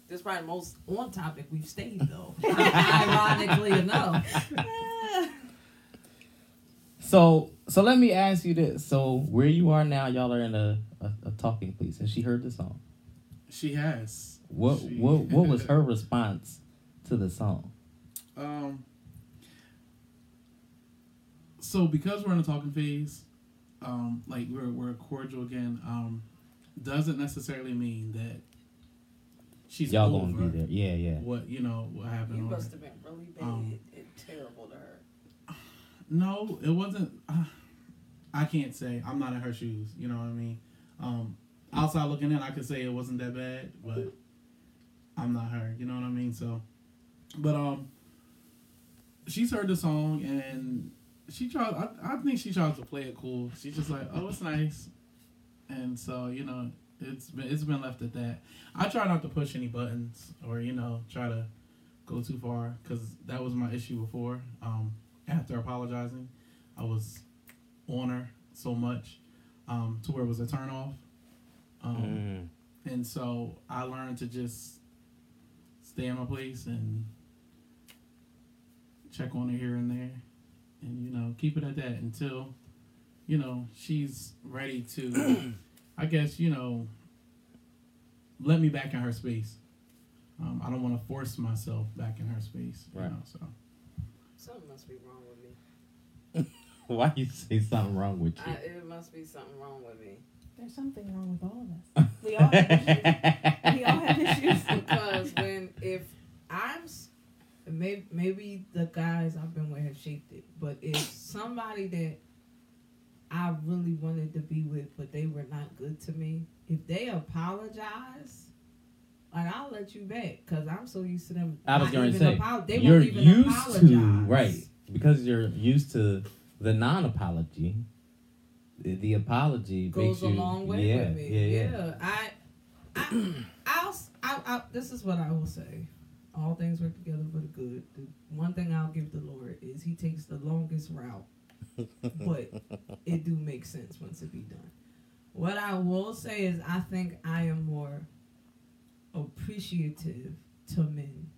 This is probably the most on topic we've stayed though. [laughs] Ironically enough. [laughs] so so let me ask you this: so where you are now, y'all are in a a, a talking place. Has she heard the song? She has. What She- what what was her response to the song? Um. So because we're in a talking phase, um, like we're we're cordial again. Um, doesn't necessarily mean that she's Y'all over gonna be there? Yeah, yeah. What you know what happened? You must her. have been really bad Um, and terrible to her. No, it wasn't. Uh, I can't say. I'm not in her shoes. You know what I mean? Um, outside looking in, I could say it wasn't that bad, but I'm not her. You know what I mean? So, but um, she's heard the song and she tried. I, I think she tries to play it cool. She's just like, oh, it's nice, and so you know, it's been it's been left at that. I try not to push any buttons or you know try to go too far because that was my issue before. Um, after apologizing, I was on her so much um, to where it was a turn off. Um, Mm. and so I learned to just stay in my place and check on her here and there, and you know keep it at that until you know she's ready to, [clears throat] I guess you know, let me back in her space. Um, I don't want to force myself back in her space. You Right. know, so Something must be wrong with me. [laughs] Why you say something wrong with I, you? it must be something wrong with me. There's something wrong with all of us. We all have issues. We all have [laughs] issues. because when if I'm s- maybe maybe the guys I've been with have shaped it, but if somebody that I really wanted to be with, but they were not good to me, if they apologize, like I'll let you back because I'm so used to them. I was gonna even say, apo- they you're won't even used apologize. to right because you're used to the non-apology. The, the apology goes makes a you, long way yeah, with me. Yeah, yeah. Yeah, I, I, I'll, I, I, this is what I will say. All things work together for the good. The one thing I'll give the Lord is He takes the longest route, [laughs] but it do make sense once it be done. What I will say is, I think I am more appreciative to men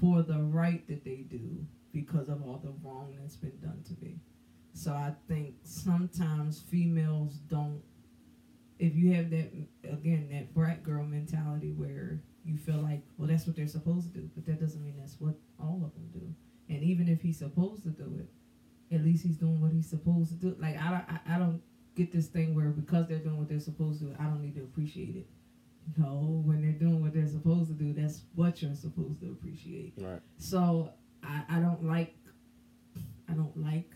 for the right that they do because of all the wrong that's been done to me. So I think sometimes females don't. If you have that again, that brat girl mentality where you feel like, well, that's what they're supposed to do, but that doesn't mean that's what all of them do. And even if he's supposed to do it, at least he's doing what he's supposed to do. Like I don't, I, I don't get this thing where because they're doing what they're supposed to I don't need to appreciate it. No, when they're doing what they're supposed to do, that's what you're supposed to appreciate. Right. So I, I don't like I don't like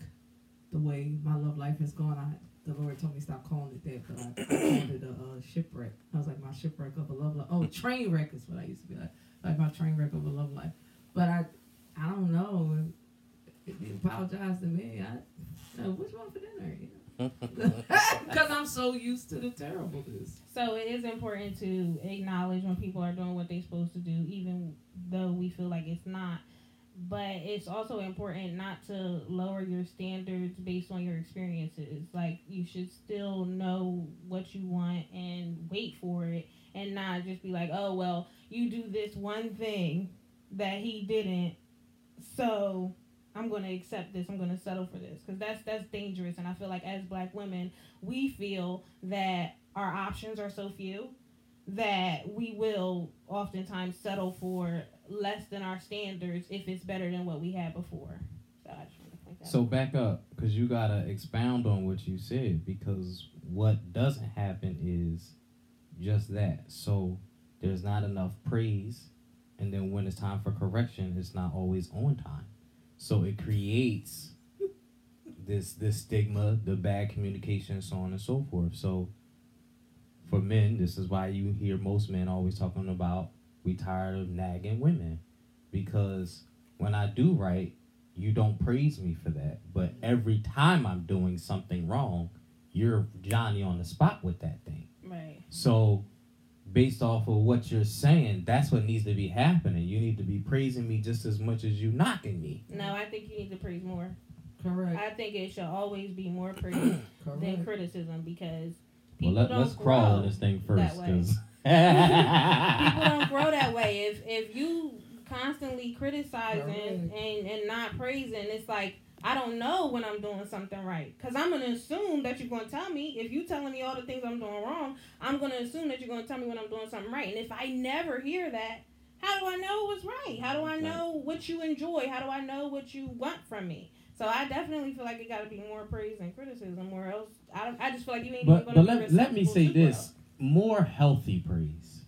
the way my love life has gone. I the Lord told me stop calling it that, but I, I called it a uh, shipwreck. I was like my shipwreck of a love life. Oh, train wreck is what I used to be like, like my train wreck of a love life. But I I don't know. If you apologize to me, I uh, which one for dinner? You know, [laughs] [laughs] because I'm so used to the terribleness. So it is important to acknowledge when people are doing what they're supposed to do, even though we feel like it's not. But it's also important not to lower your standards based on your experiences. Like you should still know what you want and wait for it, and not just be like, "Oh well, you do this one thing that he didn't, so I'm going to accept this. I'm going to settle for this because that's that's dangerous. And I feel like as Black women, we feel that our options are so few that we will oftentimes settle for less than our standards if it's better than what we had before. So I just want to point that. So back up, because you gotta expound on what you said. Because what doesn't happen is just that. So there's not enough praise, and then when it's time for correction, it's not always on time. So it creates this this stigma, the bad communication, so on and so forth. So for men, this is why you hear most men always talking about we tired of nagging women, because when I do right you don't praise me for that. But every time I'm doing something wrong, you're Johnny on the spot with that thing. right. So, based off of what you're saying, that's what needs to be happening. You need to be praising me just as much as you knocking me. No, I think you need to praise more. Correct. I think it should always be more praise [coughs] than criticism because Well, people let, don't let's grow. crawl on this thing that first, way. because people don't [laughs] grow that way. If if you constantly criticizing and and not praising, it's like I don't know when I'm doing something right because I'm gonna assume that you're gonna tell me. If you telling me all the things I'm doing wrong, I'm gonna assume that you're gonna tell me when I'm doing something right. And if I never hear that, how do I know what's right? How do I know what you enjoy? How do I know what you want from me? So I definitely feel like it got to be more praise and criticism, or else I don't. I just feel like you ain't but even but gonna let, be let me say to this: more healthy praise,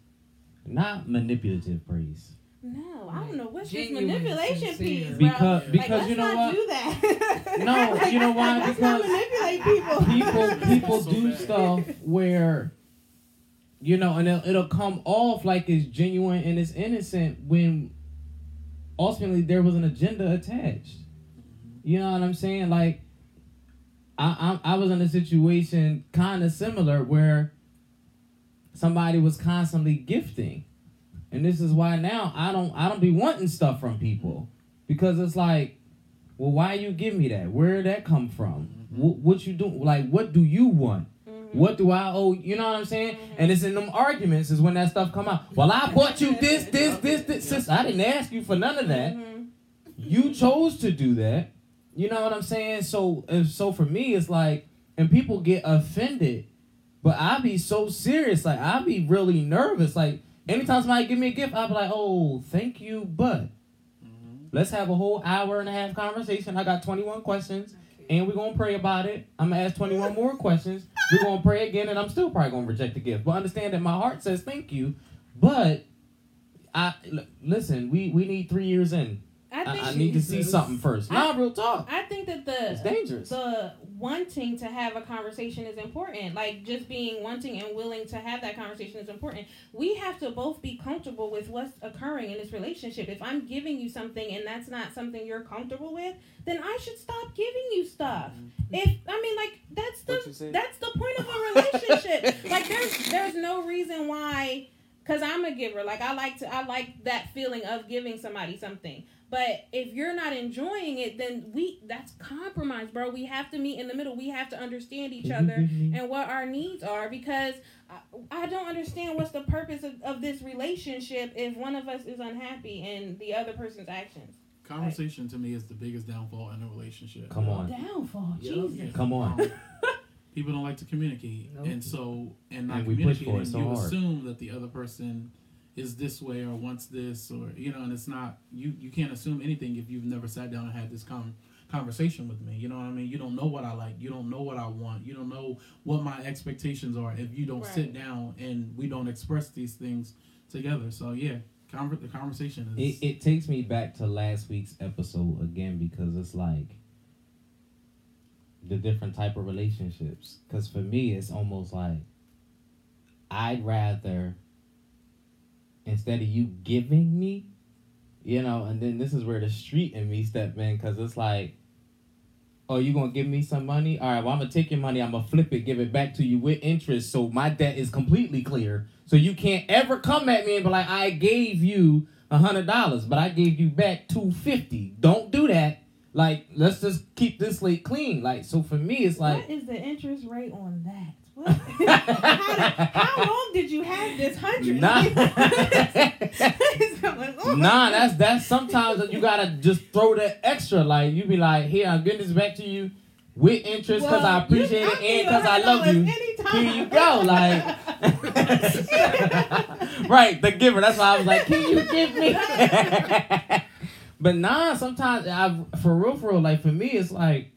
not manipulative praise. No, I don't know what's Genuine, this manipulation sincere. piece, Because bro. because like, you know let's what? do that. No, [laughs] you know why? Let's not Because manipulate people. people [laughs] people So do bad. stuff where you know and it'll, it'll come off like it's genuine and it's innocent when ultimately there was an agenda attached you know what i'm saying like i i, I was in a situation kind of similar where somebody was constantly gifting and this is why now i don't i don't be wanting stuff from people because it's like well why you give me that where did that come from what, what you do like what do you want Mhm. what do I owe? You know what I'm saying? And it's in them arguments is when that stuff come out. Well, I bought you this, [laughs] this, this, this. Sis, I didn't ask you for none of that. Mhm. You chose to do that. You know what I'm saying? So, so for me, it's like, and people get offended, but I be so serious. Like I be really nervous. Like anytime somebody give me a gift, I be like, oh, thank you, but mm-hmm. let's have a whole hour and a half conversation. I got 21 questions and we're gonna pray about it. I'm gonna ask 21 [laughs] more questions. We're gonna pray again, and I'm still probably gonna reject the gift. But understand that my heart says thank you. But I l- listen. We we need three years in. I I I, I need to see something first. I- Nah, real talk. I think that the It's the dangerous. the wanting to have a conversation is important. Like just being wanting and willing to have that conversation is important. We have to both be comfortable with what's occurring in this relationship. If I'm giving you something and that's not something you're comfortable with, then I should stop giving you stuff. If I mean like that's Mm-hmm. What you the that's the point of a relationship. [laughs] like there's there's no reason why cuz I'm a giver. Like I like to I like that feeling of giving somebody something. But if you're not enjoying it, then we that's compromise, bro. We have to meet in the middle. We have to understand each other and what our needs are because I, I don't understand what's the purpose of, of this relationship if one of us is unhappy and the other person's actions. Conversation to me is the biggest downfall in a relationship. Come on. Downfall, Yup. Jesus. Yeah. Come on. Um, [laughs] people don't like to communicate, Nope. and so and not And we push for it so you hard. assume that the other person is this way or wants this or you know, and it's not. You you can't assume anything if you've never sat down and had this con conversation with me. You know what I mean? You don't know what I like. You don't know what I want. You don't know what my expectations are if you don't sit down and we don't express these things together. So yeah, conver- the conversation is. It, it takes me back to last week's episode again because it's like the different type of relationships. Because for me, it's almost like I'd rather instead of you giving me, you know, and then this is where the street in me step in because it's like, oh, you gonna give me some money? All right, well I'm gonna take your money, I'm gonna flip it, give it back to you with interest, so my debt is completely clear. So you can't ever come at me and be like, I gave you a hundred dollars, but I gave you back two fifty. Don't do that. Like, let's just keep this slate clean. Like, so for me, it's like. what is the interest rate on that? What? [laughs] how, did- how long did you have this hundred? Nah. [laughs] [laughs] Nah, that's that's sometimes you gotta just throw the extra. Like you be like, here, I'm getting this back to you with interest because I appreciate you- it and because I love you. anytime. Here you go, like right, the giver. That's why I was like, can you give me? but nah, sometimes I for real, for real, like for me, it's like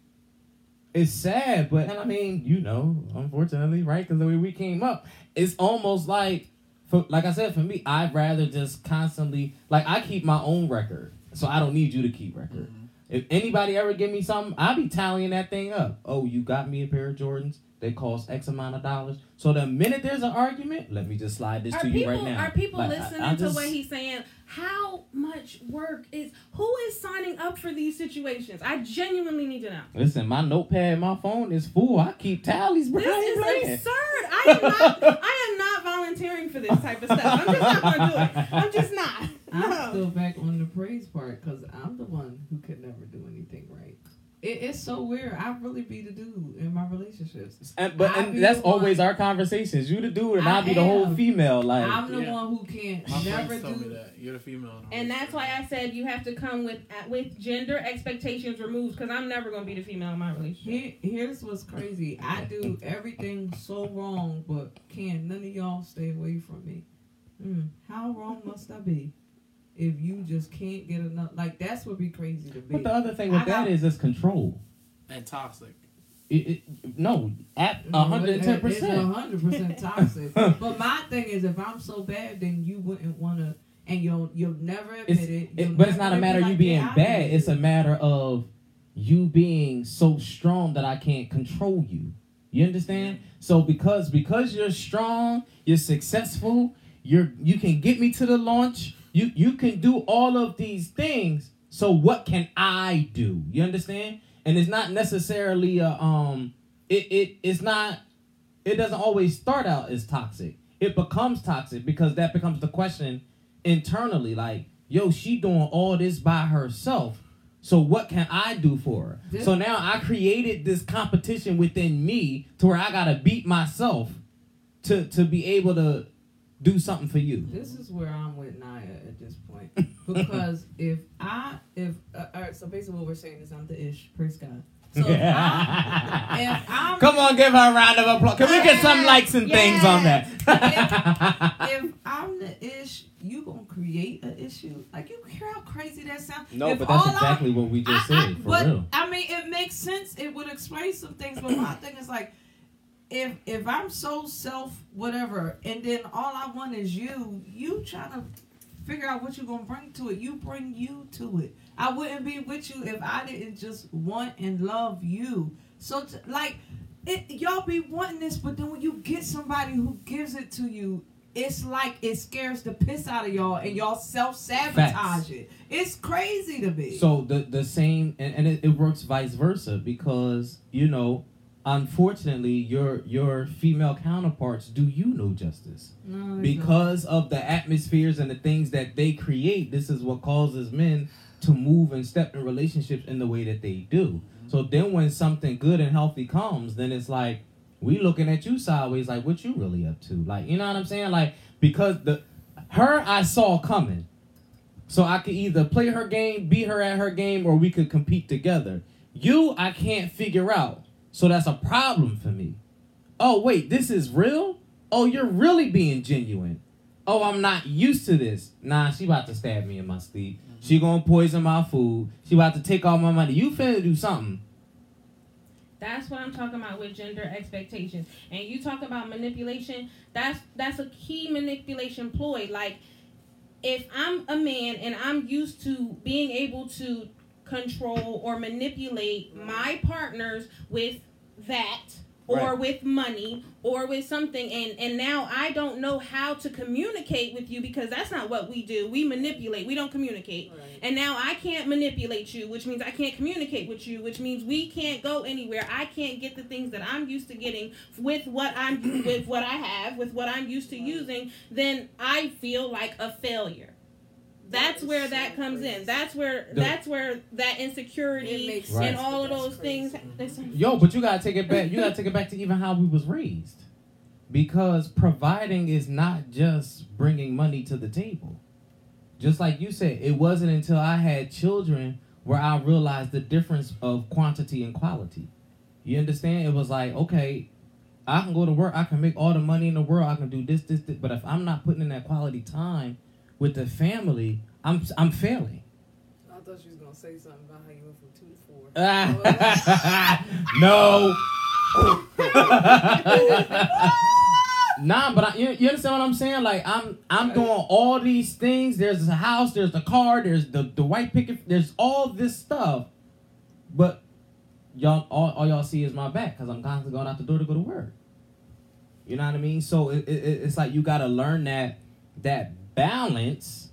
it's sad, but and I mean, you know, unfortunately, right? Because the way we came up, it's almost like, for like I said, for me, I'd rather just constantly like I keep my own record, so I don't need you to keep record. Mhm. If anybody ever give me something, I'll be tallying that thing up. Oh, you got me a pair of Jordans. They cost X amount of dollars. So the minute there's an argument, let me just slide this Are to people you right now. are people Like, listening I to just- what he's saying? How much work is who is signing up for these situations? I genuinely need to know. Listen, my notepad, my phone is full. I keep tallies, bro. This I ain't is playing. absurd. I am not. I am not volunteering for this type of stuff. I'm just not gonna do it. I'm just not. I'm No. still back on the praise part because I'm the one who could never do anything right. It, it's so weird. I really be the dude in my relationships. And, but and that's the one- always our conversations. You the dude, and I I'll be the whole female. Like I'm the yeah. one who can't My never friends told me do. that you're the female. the And that's why. I said you have to come with uh, with gender expectations removed because I'm never gonna be the female in my relationship. Here, here's what's crazy. I do everything so wrong, but can none of y'all stay away from me? Mm, how wrong must I be if you just can't get enough? Like that's what be crazy to me. but the other thing with I that got- is it's control. and toxic. It, it, no, at No, hundred and ten it- It's percent. hundred percent [laughs] toxic. but my thing is, if I'm so bad, then you wouldn't want to, and you'll you'll never admit It's, it. it, but it's not a matter of you like, being "Yeah, bad. did It's a matter of you being so strong that I can't control you. You understand? So because because you're strong, you're successful, you're you can get me to the launch. You you can do all of these things. So what can I do? You understand? And it's not necessarily a um it, it it's not it doesn't always start out as toxic. It becomes toxic because that becomes the question internally like, yo, she doing all this by herself. So what can I do for her? So now I created this competition within me to where I gotta beat myself to to be able to do something for you. This is where I'm with Naya at this point [laughs] because if I if uh, all right, so basically what we're saying is I'm the ish. Praise God. So if, I, if I'm Come on, give her a round of applause. Can we get some likes and things on that? [laughs] if I'm the ish, you gonna create an issue. Like you hear how crazy that sounds. no, If but that's all I- exactly what we just I- I- said, for but real. I mean, it makes sense. It would explain some things. But my thing is like, if if I'm so self whatever, and then all I want is you, you trying to figure out what you're gonna bring to it. You bring you to it. I wouldn't be with you if I didn't just want and love you. So t- like, it, y'all be wanting this, but then when you get somebody who gives it to you. It's like it scares the piss out of y'all, and y'all self sabotage it. It's crazy to me. So the the same and, and it, it works vice versa because you know unfortunately your your female counterparts do you no justice No, they don't. because of the atmospheres and the things that they create this is what causes men to move and step in relationships in the way that they do mm-hmm. so then when something good and healthy comes then it's like we looking at you sideways like what you really up to like you know what i'm saying like because the her i saw coming so I could either play her game, beat her at her game, or we could compete together. You, I can't figure out. So that's a problem for me. Oh, wait, this is real? Oh, you're really being genuine. Oh, I'm not used to this. Nah, she about to stab me in my sleep. She mm-hmm. gonna poison my food. She about to take all my money. You finna do something. That's what I'm talking about with gender expectations. And you talk about manipulation, that's that's a key manipulation ploy. Like if I'm a man and I'm used to being able to control or manipulate my partners with that or Right. with money or with something and and now I don't know how to communicate with you because that's not what we do. We manipulate. We don't communicate. Right. And now I can't manipulate you, which means I can't communicate with you, which means we can't go anywhere. I can't get the things that I'm used to getting with what I'm with what I have, with what I'm used to using, then I feel like a failure. That's That is where that comes crazy. in. That's where The- that's where that insecurity makes Right. and all of that's those things. crazy. listen, Yo, but you gotta take it back. You gotta [laughs] take it back to even how we was raised, because providing is not just bringing money to the table. Just like you said, it wasn't until I had children where I realized the difference of quantity and quality. You understand? It was like, okay, I can go to work, I can make all the money in the world, I can do this, this, this, but if I'm not putting in that quality time with the family, I'm I'm failing. I thought you was gonna say something about how you went from two to four. [laughs] no. [laughs] nah, but I, you, you understand what I'm saying? Like I'm I'm doing all these things. There's a house, there's the car, there's the the white picket, there's all this stuff, but y'all all, all y'all see is my back because I'm constantly going out the door to go to work. You know what I mean? So it, it, it's like you got to learn that that balance.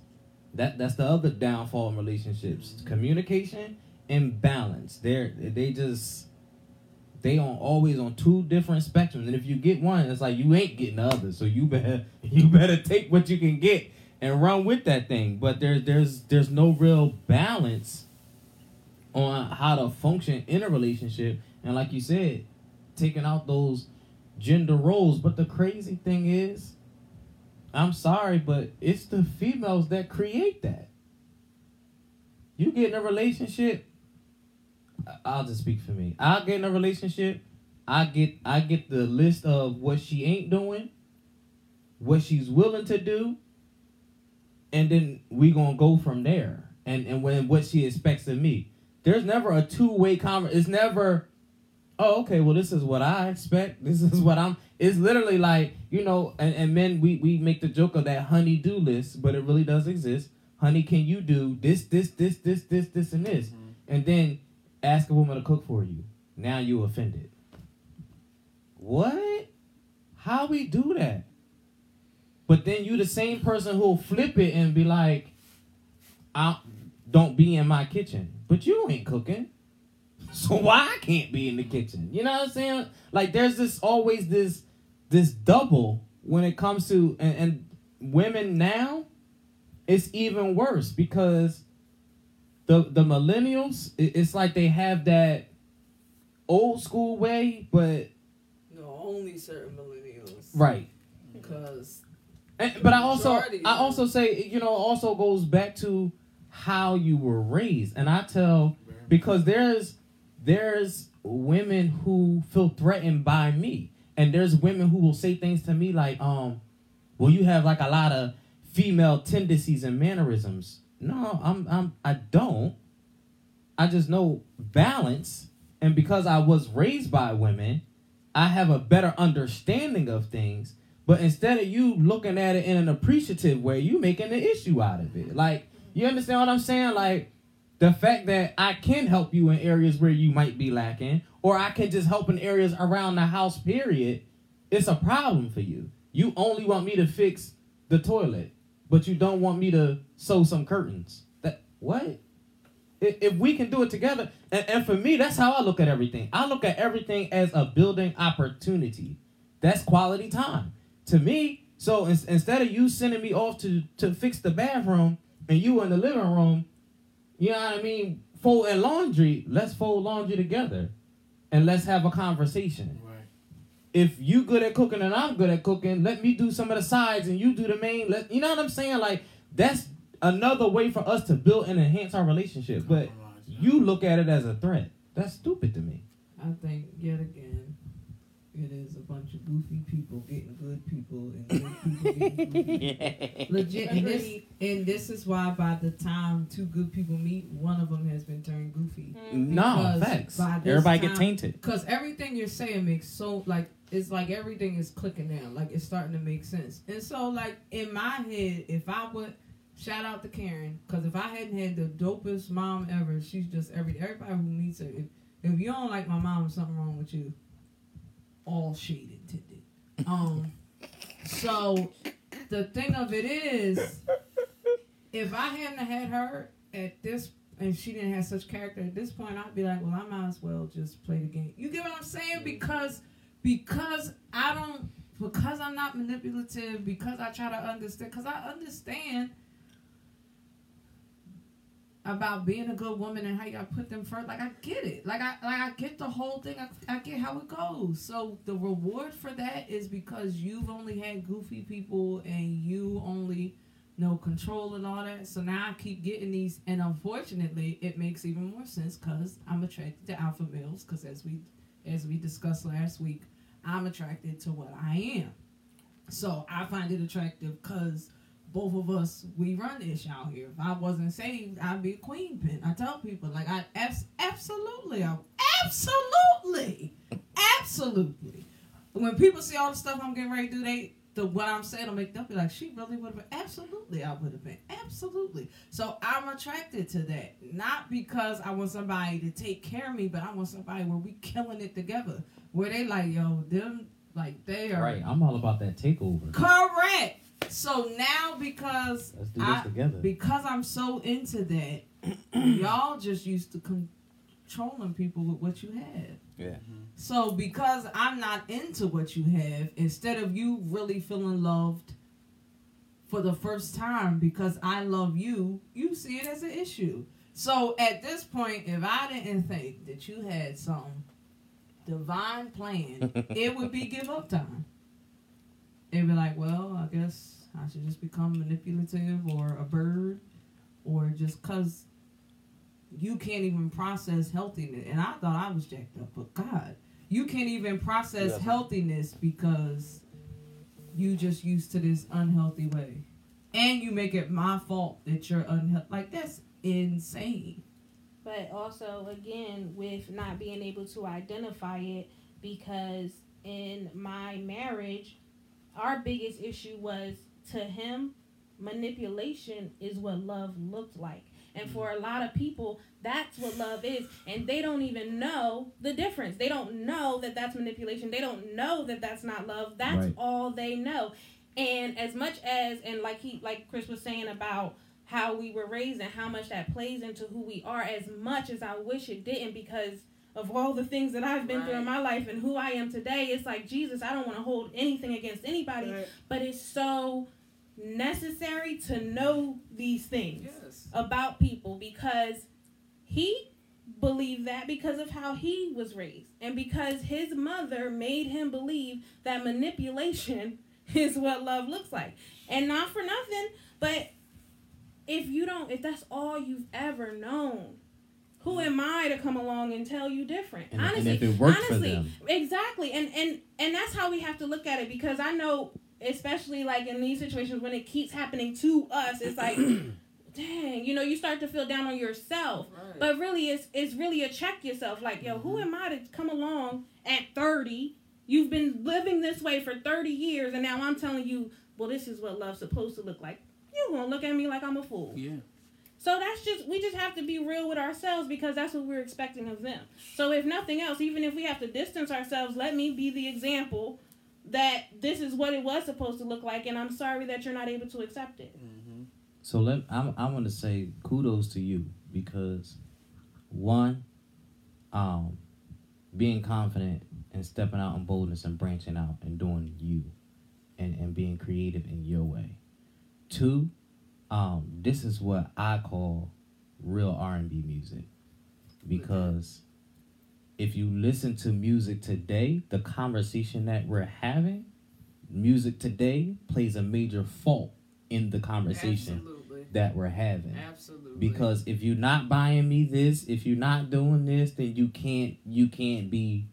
That that's the other downfall in relationships: communication and balance. They're they just they on always on two different spectrums. And if you get one, it's like you ain't getting the other. So you better [laughs] you better take what you can get and run with that thing. But there's there's there's no real balance on how to function in a relationship. And like you said, taking out those gender roles. But the crazy thing is, I'm sorry, but it's the females that create that. You get in a relationship, I- I'll just speak for me. I'll get in a relationship, I get I get the list of what she ain't doing, what she's willing to do, and then we gonna go from there. And and when what she expects of me. There's never a two way conversation. It's never oh okay well this is what i expect. [laughs] This is what i'm it's literally like you know and, and men we, we make the joke of that honey do list but it really does exist. Honey can you do this this this this this this and this? Mm-hmm. And then ask a woman to cook for you. Now you offended. What? How we do that? But then you the same person who'll flip it and be like i don't be in my kitchen. But you ain't cooking so why I can't be in the kitchen? You know what I'm saying? Like there's this always this this double when it comes to and, and women now, it's even worse because the the millennials, it- it's like they have that old school way, but No, only certain millennials. right. Because And, but I also Majority. I also say you know also goes back to how you were raised, and I tell because there's there's women who feel threatened by me, and there's women who will say things to me like um, well you have like a lot of female tendencies and mannerisms. No, I'm I'm I don't. I just know balance, and because I was raised by women, I have a better understanding of things. But instead of you looking at it in an appreciative way, you making an issue out of it. Like, you understand what I'm saying? Like, the fact that I can help you in areas where you might be lacking, or I can just help in areas around the house, period, it's a problem for you. You only want me to fix the toilet, but you don't want me to sew some curtains. That what? If, we can do it together, and, and for me, that's how I look at everything. I look at everything as a building opportunity. That's quality time to me. So in, instead of you sending me off to to fix the bathroom and you in the living room, you know what I mean, folding laundry. Let's fold laundry together, and let's have a conversation. Right. If you good at cooking and I'm good at cooking, let me do some of the sides and you do the main. Let you know what I'm saying? Like that's another way for us to build and enhance our relationship. But you look at it as a threat. That's stupid to me. I think yet again, it is a bunch of goofy people getting good people and good people getting [laughs] goofy. Legit, and this, and this is why by the time two good people meet, one of them has been turned goofy. Mhm. No, Because facts. Everybody time- get tainted. Because everything you're saying makes so like it's like everything is clicking now, like it's starting to make sense. And so like in my head, if I would shout out to Karen, because if I hadn't had the dopest mom ever, she's just every everybody who meets her. If, if you don't like my mom, something wrong with you. All shade intended. Um. so the thing of it is, if I hadn't had her at this and she didn't have such character at this point, I'd be like, well, I might as well just play the game. You get what I'm saying? Because because I don't because I'm not manipulative, because I try to understand because I understand about being a good woman and how gotta put them first. Like I get it. Like I like I get the whole thing. I, I get how it goes. So the reward for that is because you've only had goofy people and you only know control and all that. So now I keep getting these, and unfortunately, it makes even more sense because I'm attracted to alpha males. Because as we as we discussed last week, I'm attracted to what I am. So I find it attractive because both of us we run ish out here. If I wasn't saved, I'd be a queen pin. I tell people like I absolutely, absolutely, absolutely. When people see all the stuff I'm getting ready to do, they the what I'm saying will make them be like, she really would have been. Absolutely, I would have been. Absolutely. So I'm attracted to that, not because I want somebody to take care of me, but I want somebody where we killing it together, where they like, yo, them like they are Right. I'm all about that takeover. correct. So now because Let's do this I- together. because I'm so into that, [clears throat] y'all just used to controlling people with what you have. Yeah. Mm-hmm. So because I'm not into what you have, instead of you really feeling loved for the first time because I love you, you see it as an issue. So at this point, if I didn't think that you had some divine plan, [laughs] it would be give up time. It'd be like, well, I guess I should just become manipulative or a bird or just cause you can't even process healthiness. And I thought I was jacked up, but God, you can't even process Yeah. healthiness because you just used to this unhealthy way. And you make it my fault that you're unhealthy. Like that's insane. but also again with not being able to identify it because in my marriage our biggest issue was to him manipulation is what love looked like. And for mm. a lot of people that's what love is. And they don't even know the difference. They don't know that that's manipulation. They don't know that that's not love. That's Right. all they know. And as much as and like he like chris was saying about how we were raised and how much that plays into who we are as much as I wish it didn't because of all the things that I've been through in my life and who I am today. It's like Jesus, I don't want to hold anything against anybody, but it's so necessary to know these things Yes. about people because he believed that because of how he was raised and because his mother made him believe that manipulation [laughs] is what love looks like. And not for nothing, but if you don't if that's all you've ever known, who am I to come along and tell you different? And, and honestly, if it worked for honestly, them, Exactly. And and and that's how we have to look at it because I know especially like in these situations when it keeps happening to us, it's like [clears throat] dang, you know, you start to feel down on yourself. Right. But really it's it's really a check yourself like, yo, who mm-hmm. am I to come along at 30 You've been living this way for 30 years, and now I'm telling you, well, this is what love's supposed to look like. You're gonna look at me like I'm a fool. Yeah. So that's just we just have to be real with ourselves because that's what we're expecting of them. So if nothing else, even if we have to distance ourselves, let me be the example that this is what it was supposed to look like, and I'm sorry that you're not able to accept it. Mm-hmm. So let I I want to say kudos to you because one, um, being confident and stepping out in boldness and branching out and doing you, and and being creative in your way. Two, um, this is what I call real R and B music because if you listen to music today, the conversation that we're having, music today plays a major fault in the conversation Absolutely. that we're having. Absolutely. Because if you're not buying me this, if you're not doing this, then you can't you can't be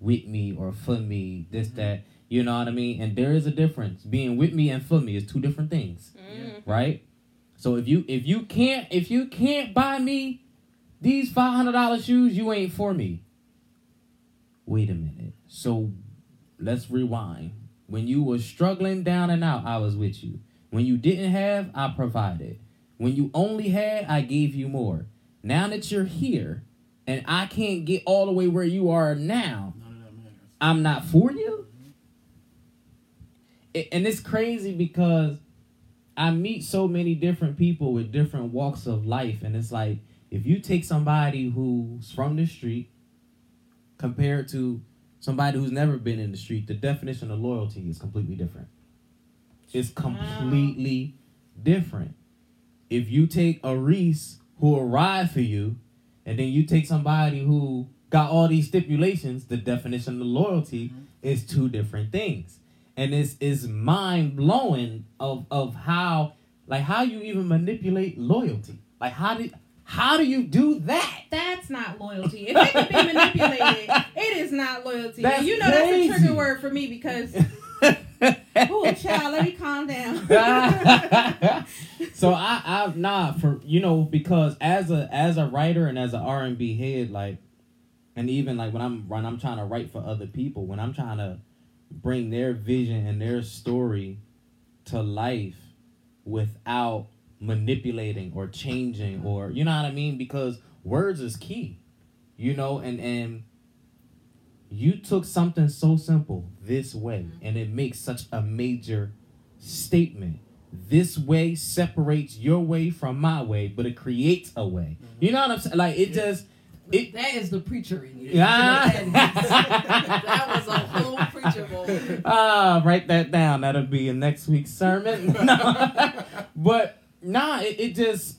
with me or for me, this, Mhm. that. You know what I mean? And there is a difference. Being with me and for me is two different things. Mm. Right? So if you if you can't if you can't buy me these five hundred dollar shoes, you ain't for me. Wait a minute. So let's rewind. When you were struggling down and out, I was with you. When you didn't have, I provided. When you only had, I gave you more. Now that you're here and I can't get all the way where you are now. I'm not for you. And it's crazy because I meet so many different people with different walks of life, and it's like if you take somebody who's from the street compared to somebody who's never been in the street, the definition of loyalty is completely different. It's completely different. If you take a Reese who ride for you, and then you take somebody who got all these stipulations, the definition of loyalty Mhm. is two different things. And it's is mind blowing of of how like how you even manipulate loyalty. Like how did how do you do that? That's not loyalty. If it can be manipulated, it is not loyalty. That's and you know that's a trigger word for me because, [laughs] oh, child, let me calm down. [laughs] so I, I nah for you know because as a as a writer and as an R and B head like, and even like when I'm when I'm trying to write for other people when I'm trying to bring their vision and their story to life without manipulating or changing or you know what I mean because words is key, you know and and you took something so simple this way and it makes such a major statement this way separates your way from my way, but it creates a way. You know what I'm saying? Like it Yeah. just it that is the preacher in you. [laughs] Yeah. that was a whole preacher moment. ah write that down. That'll be in next week's sermon. [laughs] No. [laughs] but nah, it, it just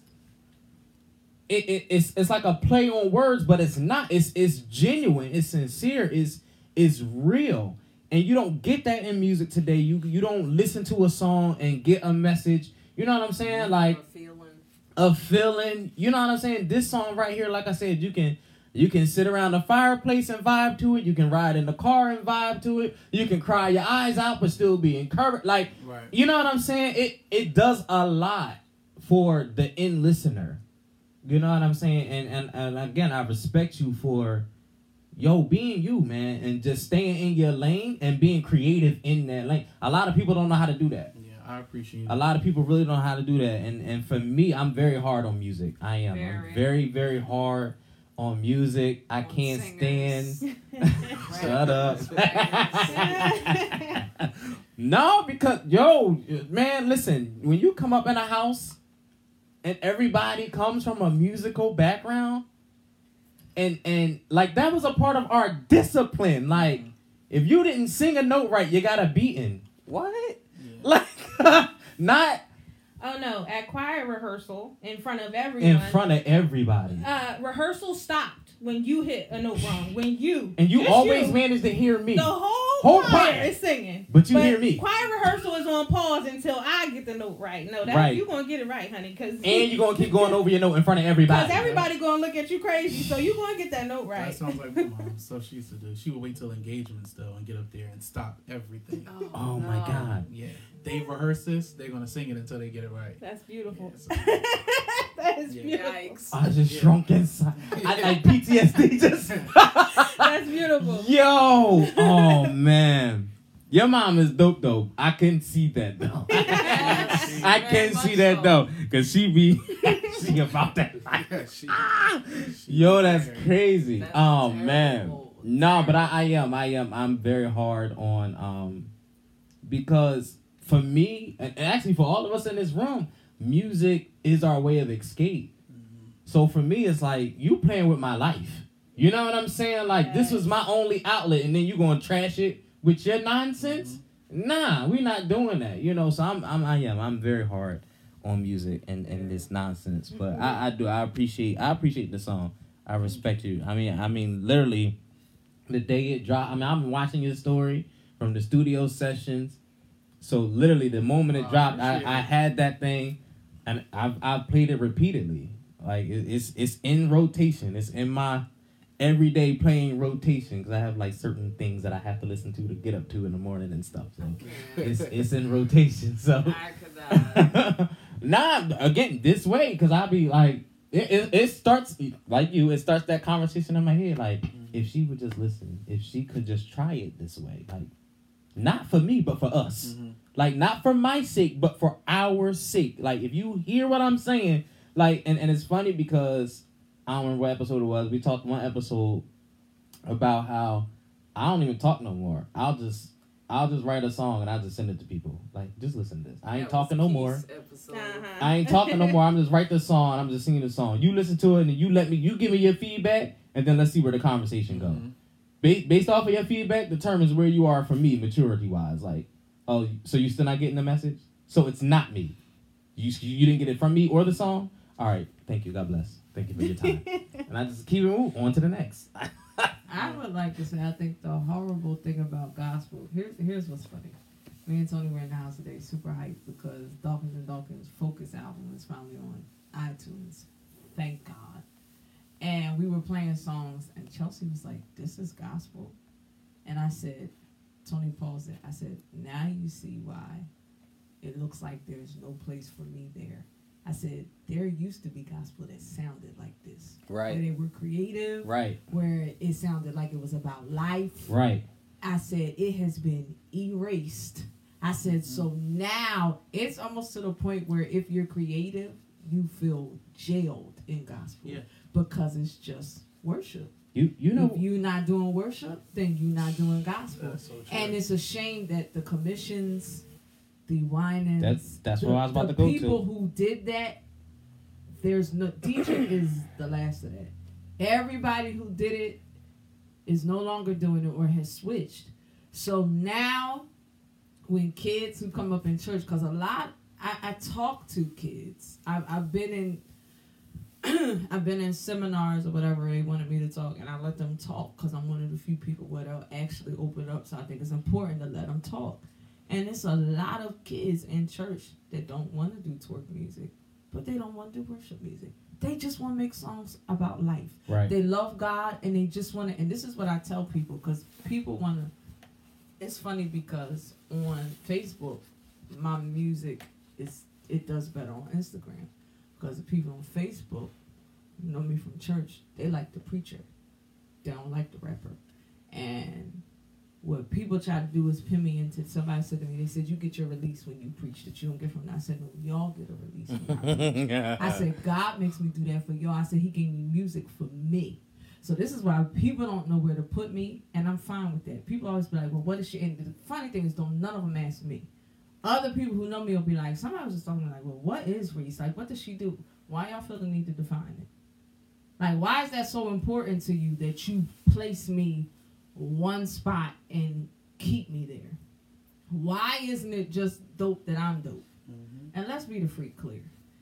it, it it's it's like a play on words, but it's not. It's it's genuine. It's sincere. It's it's real. And you don't get that in music today. You you don't listen to a song and get a message. You know what I'm saying? Mm-hmm. Like A feeling. a feeling. You know what I'm saying? This song right here, like I said, you can you can sit around the fireplace and vibe to it. You can ride in the car and vibe to it. You can cry your eyes out but still be encouraged. Like Right. you know what I'm saying? It it does a lot for the end listener. You know what I'm saying? And and, and again, I respect you for yo being you, man, and just staying in your lane and being creative in that lane. A lot of people don't know how to do that. Yeah, I appreciate A lot of people really don't know how to do that. And and for me, I'm very hard on music. I am. I'm Very. very, very hard on music. I On can't singers. stand [laughs] Shut up. [laughs] no, because yo, man, listen. When you come up in a house and everybody comes from a musical background, and and like that was a part of our discipline. Like, if you didn't sing a note right, you got a beating. What? Yeah. [laughs] Like, [laughs] not oh no! At choir rehearsal, in front of everyone, in front of everybody. uh, rehearsal stopped when you hit a note wrong. When you And you always you, manage to hear me, the whole, Whole choir, choir. is singing. but you hear me. Choir rehearsal is on pause until I get the note right. No, that Right. you gonna get it right, honey, because And you're gonna keep going over your note in front of everybody. because everybody. everybody gonna look at you crazy. So you gonna get that note right. That sounds like my mom. So she used to do. She would wait till engagements though and get up there and stop everything. Oh, oh my no. god. Yeah, they rehearse this. They're gonna sing it until they get it right. That's beautiful. Yes. [laughs] that is Yeah. beautiful. Yikes. I just Yeah. shrunk inside. I [laughs] like PTSD [laughs] just That's beautiful. Yo, oh man, your mom is dope though. I can see that though. Yes, I can much see that so. though, cause she be she about that life. Yeah, she- she- Yo, that's crazy. That's oh man, terrible. no, but I, I am, I am, I'm very hard on um because for me, and and actually for all of us in this room, music is our way of escape. Mm-hmm. So for me, it's like you playing with my life. You know what I'm saying? Like this was my only outlet, and then you gonna trash it with your nonsense? Mm-hmm. Nah, we're not doing that. You know, so I'm, I'm, I am, I'm very hard on music and, and this nonsense. But mm-hmm. I, I do, I appreciate, I appreciate the song. I respect you. I mean, I mean, literally, the day it dropped. I mean, I've been watching your story from the studio sessions. So literally, the moment it Wow, dropped, I, I had that thing, and I've I've played it repeatedly. Like it, it's it's in rotation. It's in my everyday playing rotation because I have like certain things that I have to listen to to get up to in the morning and stuff. So it's [laughs] it's in rotation. So die. [laughs] nah, again this way because I'll be like it, it. It starts like you. It starts that conversation in my head. Like if she would just listen, if she could just try it this way, like not for me but for us. Mhm. Like not for my sake, but for our sake. Like if you hear what I'm saying, like and, and it's funny because I don't remember what episode it was. We talked one episode about how I don't even talk no more. I'll just I'll just write a song and I'll just send it to people. Like just listen to this. I ain't That talking no more. Uh-huh. I ain't talking no more. I'm just write the song. I'm just singing the song. You listen to it and you let me. You give me your feedback, and then let's see where the conversation goes. Based off of your feedback, determines where you are for me, maturity wise. Like, oh, so you still not getting the message? So it's not me. You you didn't get it from me or the song. All right, thank you. God bless. Thank you for your time. [laughs] and I just keep it moving on to the next. [laughs] I would like to say I think the horrible thing about gospel here's here's what's funny. Me and Tony were in the house today, super hyped because Dawkins and Dawkins Focus album is finally on iTunes. Thank God. And we were playing songs and Chelsea was like, This is gospel. And I said, Tony paused it. I said, Now you see why it looks like there's no place for me there. I said, There used to be gospel that sounded like this. Right? Where they were creative, Right. where it sounded like it was about life. Right. I said it has been erased. I said mm-hmm. so now it's almost to the point where if you're creative, you feel jailed in gospel Yeah. Because it's just worship. You you know if you're not doing worship, then you're not doing gospel. That's so true. And it's a shame that the commissions, the Winans, That's- that's the, what I was about to go to. people who did that, there's no DJ [coughs] is the last of that. Everybody who did it is no longer doing it or has switched. So now, when kids who come up in church, because a lot, I, I talk to kids. I've, I've been in. [clears throat] I've been in seminars or whatever they wanted me to talk, and I let them talk because I'm one of the few people where they'll actually open up. So I think it's important to let them talk. And it's a lot of kids in church that don't want to do twerk music, but they don't want to do worship music. They just want to make songs about life. right. They love God and they just want to. And this is what I tell people because people want to. It's funny because on Facebook, my music is it does better on Instagram because the people on Facebook know me from church. They like the preacher. They don't like the rapper. And what people try to do is pin me into. Somebody said to me, they said you get your release when you preach that you don't get from. that. I said no, y'all get a release. I. [laughs] I said, God makes me do that for y'all. I said, He gave me music for me. So this is why people don't know where to put me, and I'm fine with that. People always be like, well, what is she? And the funny thing is, don't none of them ask me. Other people who know me will be like, somebody was just talking like, well, what is Reese? Like, what does she do? Why y'all feel the need to define it? Like, why is that so important to you that you place me one spot and keep me there? Why isn't it just dope that I'm dope? Mm-hmm. And let's be the freak clear.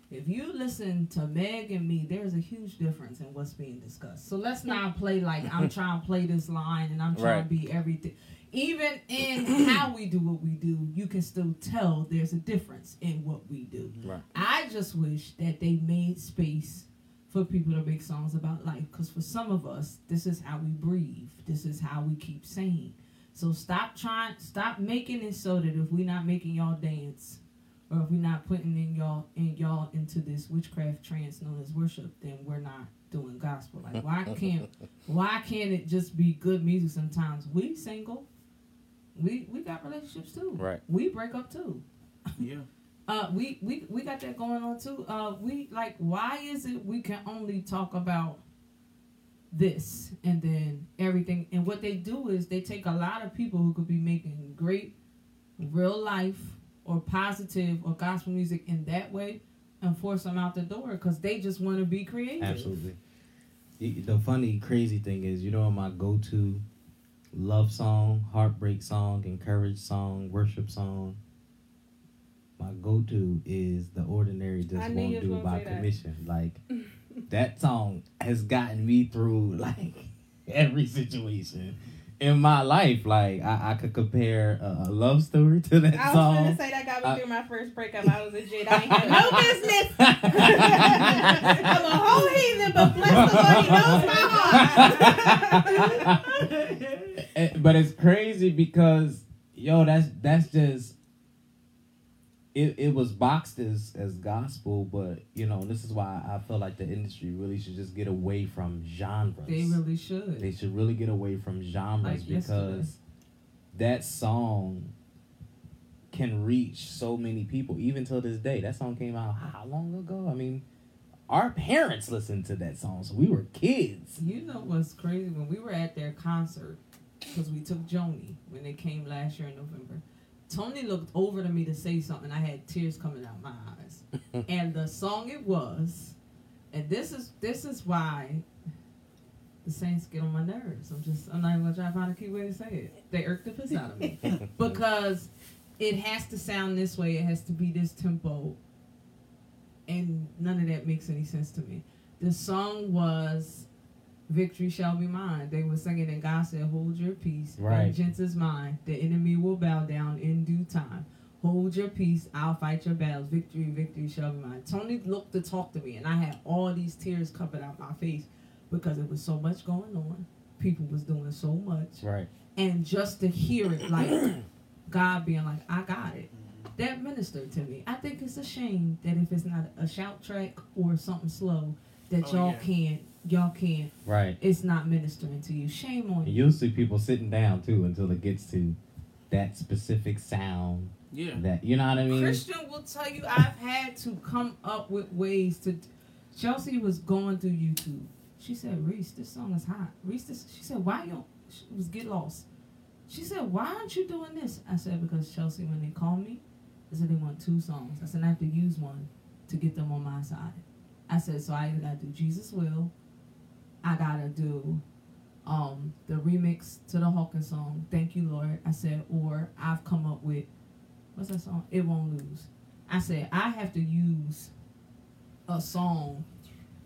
If you listen to Meg and me, there's a huge difference in what's being discussed. So let's [laughs] not play like I'm trying to play this line and I'm trying Right. to be everything. Even in how we do what we do, you can still tell there's a difference in what we do. Right. I just wish that they made space for people to make songs about life. Because for some of us, this is how we breathe. This is how we keep sane. So stop trying, stop making it so that if we're not making y'all dance, or if we're not putting in y'all in y'all into this witchcraft trance known as worship, then we're not doing gospel. Like why can't [laughs] why can't it just be good music sometimes? We single. We we got relationships too. Right. We break up too. Yeah. [laughs] Uh, we, we we got that going on too. Uh, we like why is it we can only talk about this and then everything? And what they do is they take a lot of people who could be making great real life or positive or gospel music in that way and force them out the door because they just want to be creative. Absolutely. The funny, crazy thing is, you know, my go-to love song, heartbreak song, encourage song, worship song. My go-to is "The Ordinary Just I Won't Do" by say that. Commission. Like [laughs] that song has gotten me through [laughs] like every situation in my life. Like I, I could compare a, a love story to that song. I was gonna say that got me Uh, through my first breakup. I was a jit. I ain't had no [laughs] business. I'm a whole heathen, but bless the Lord, He knows my heart. Eh, but it's crazy because yo, that's that's just it. It was boxed as as gospel, but you know this is why I feel like the industry really should just get away from genres. They really should. They should really get away from genres Like yesterday. because that song can reach so many people even till this day. That song came out how long ago? I mean, our parents listened to that song, so we were kids. You know what's crazy? When we were at their concert, because we took Joni when they came last year in November, Tony looked over to me to say something. I had tears coming out my eyes, [laughs] and the song it was, and this is this is why the Saints get on my nerves. I'm just I'm not even gonna try to find a cute way to say it. They irk the piss out of me [laughs] because it has to sound this way. It has to be this tempo, and none of that makes any sense to me. The song was "Victory Shall Be Mine." They were singing, and God said, "Hold your peace, Right. vengeance is mine. The enemy will bow down in due time." Hold your peace. I'll fight your battles. Victory, victory shall be mine. Tony looked to talk to me, and I had all these tears coming out my face because it was so much going on. People was doing so much Right. and just to hear it like [clears throat] God being like, I got it. That ministered to me. I think it's a shame that if it's not a shout track or something slow, that Oh, y'all yeah. can't y'all can't Right. it's not ministering to you. Shame on you. you'll see people sitting down too until it gets to that specific sound. Yeah. That you know what I mean? Christian will tell you I've had to come up with ways to Chelsea was going through YouTube. She said, Reese, this song is hot. Reese, this, she said, why you don't, she was get lost. She said, why aren't you doing this? I said, because Chelsea, when they call me, they said they want two songs. I said, I have to use one to get them on my side. I said, so I either got to do Jesus Will, I got to do um, the remix to the Hawkins song, Thank You, Lord. I said, or I've come up with, what's that song? It Won't Lose. I said, I have to use a song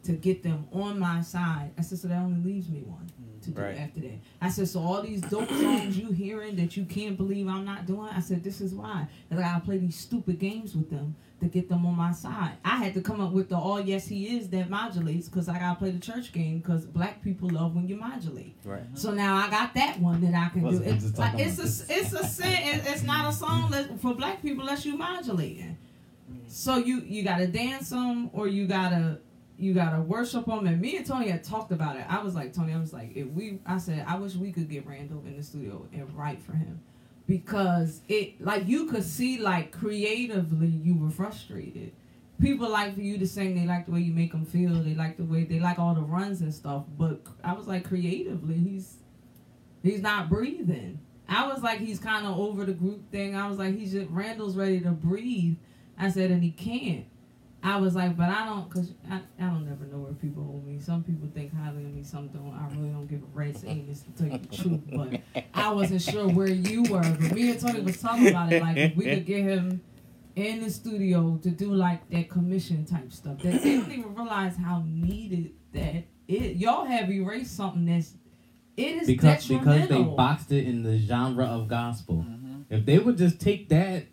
to get them on my side. I said, so that only leaves me one to do Right. after that. I said, so all these dope [clears throat] songs you hearing that you can't believe I'm not doing, I said, this is why. And I gotta play these stupid games with them to get them on my side. I had to come up with the all yes he is that modulates because I gotta play the church game because black people love when you modulate. Right. So now I got that one that I can do. Wasn't It's, just like, talking it's a it's a sin. It's not a song that, for black people unless you modulating. So you you gotta dance them or you gotta you gotta worship them. And me and Tony had talked about it. I was like Tony, I was like if we I said I wish we could get Randall in the studio and write for him because it like you could see like creatively you were frustrated. People like for you to sing. They like the way you make them feel. They like the way they like all the runs and stuff. But I was like creatively, he's he's not breathing. I was like he's kind of over the group thing. I was like he's just Randall's ready to breathe. I said and he can't. I was like, but I don't, cause I, I don't never know where people hold me. Some people think highly of me, some don't. I really don't give a rat's anus to tell you the truth. But I wasn't sure where you were. But me and Tony was talking about it. Like if we could get him in the studio to do like that commission type stuff. That they don't even realize how needed that it. Y'all have erased something that's it is because because they boxed it in the genre of gospel. Mhm. If they would just take that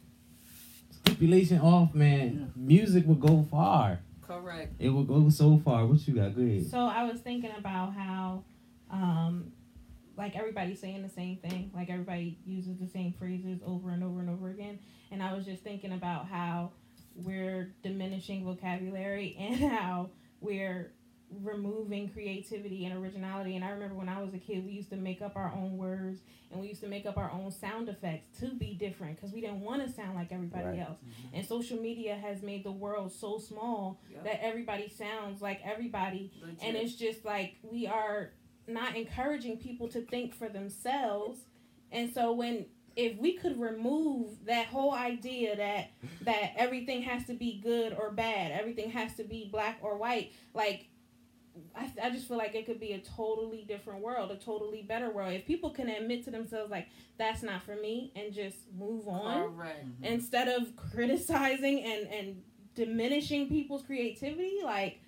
stipulation off, man, music would go far. Correct. It would go so far. What you got? Go ahead. So I was thinking about how, um, like everybody's saying the same thing, like everybody uses the same phrases over and over and over again, and I was just thinking about how we're diminishing vocabulary [laughs] and how we're removing creativity and originality. And I remember when I was a kid, we used to make up our own words and we used to make up our own sound effects to be different because we didn't want to sound like everybody Right. else. Mm-hmm. And social media has made the world so small Yep. that everybody sounds like everybody Legit. and it's just like we are not encouraging people to think for themselves and so when if we could remove that whole idea that that everything has to be good or bad everything has to be black or white like I, I just feel like it could be a totally different world a totally better world if people can admit to themselves like that's not for me and just move on Correct. instead of criticizing and and diminishing people's creativity like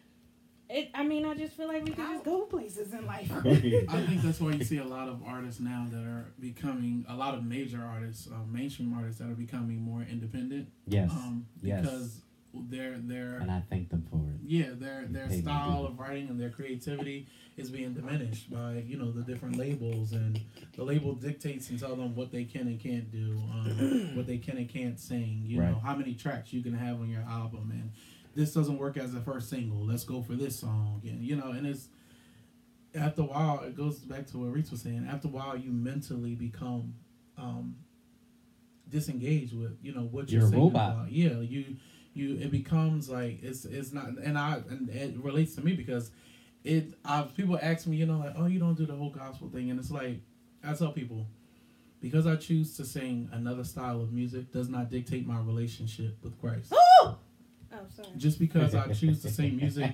it i mean i just feel like we can just go places in life [laughs] I think that's why you see a lot of artists now that are becoming a lot of major artists, uh, mainstream artists that are becoming more independent. Yes. Um, Yes. Their their and I thank them for it. yeah their their They style of writing and their creativity is being diminished by you know the different labels and the label dictates and tell them what they can and can't do, um, [clears throat] what they can and can't sing. You know how many tracks you can have on your album and. This doesn't work as a first single. Let's go for this song, and you know, and it's after a while, it goes back to what Reese was saying. After a while, you mentally become um, disengaged with you know what you're, You're a robot. about. Yeah, you you it becomes like it's it's not, and I and it relates to me because it. I people ask me, you know, like, oh, you don't do the whole gospel thing, and it's like I tell people. Because I choose to sing another style of music does not dictate my relationship with Christ. [gasps] oh sorry Just because I choose to sing music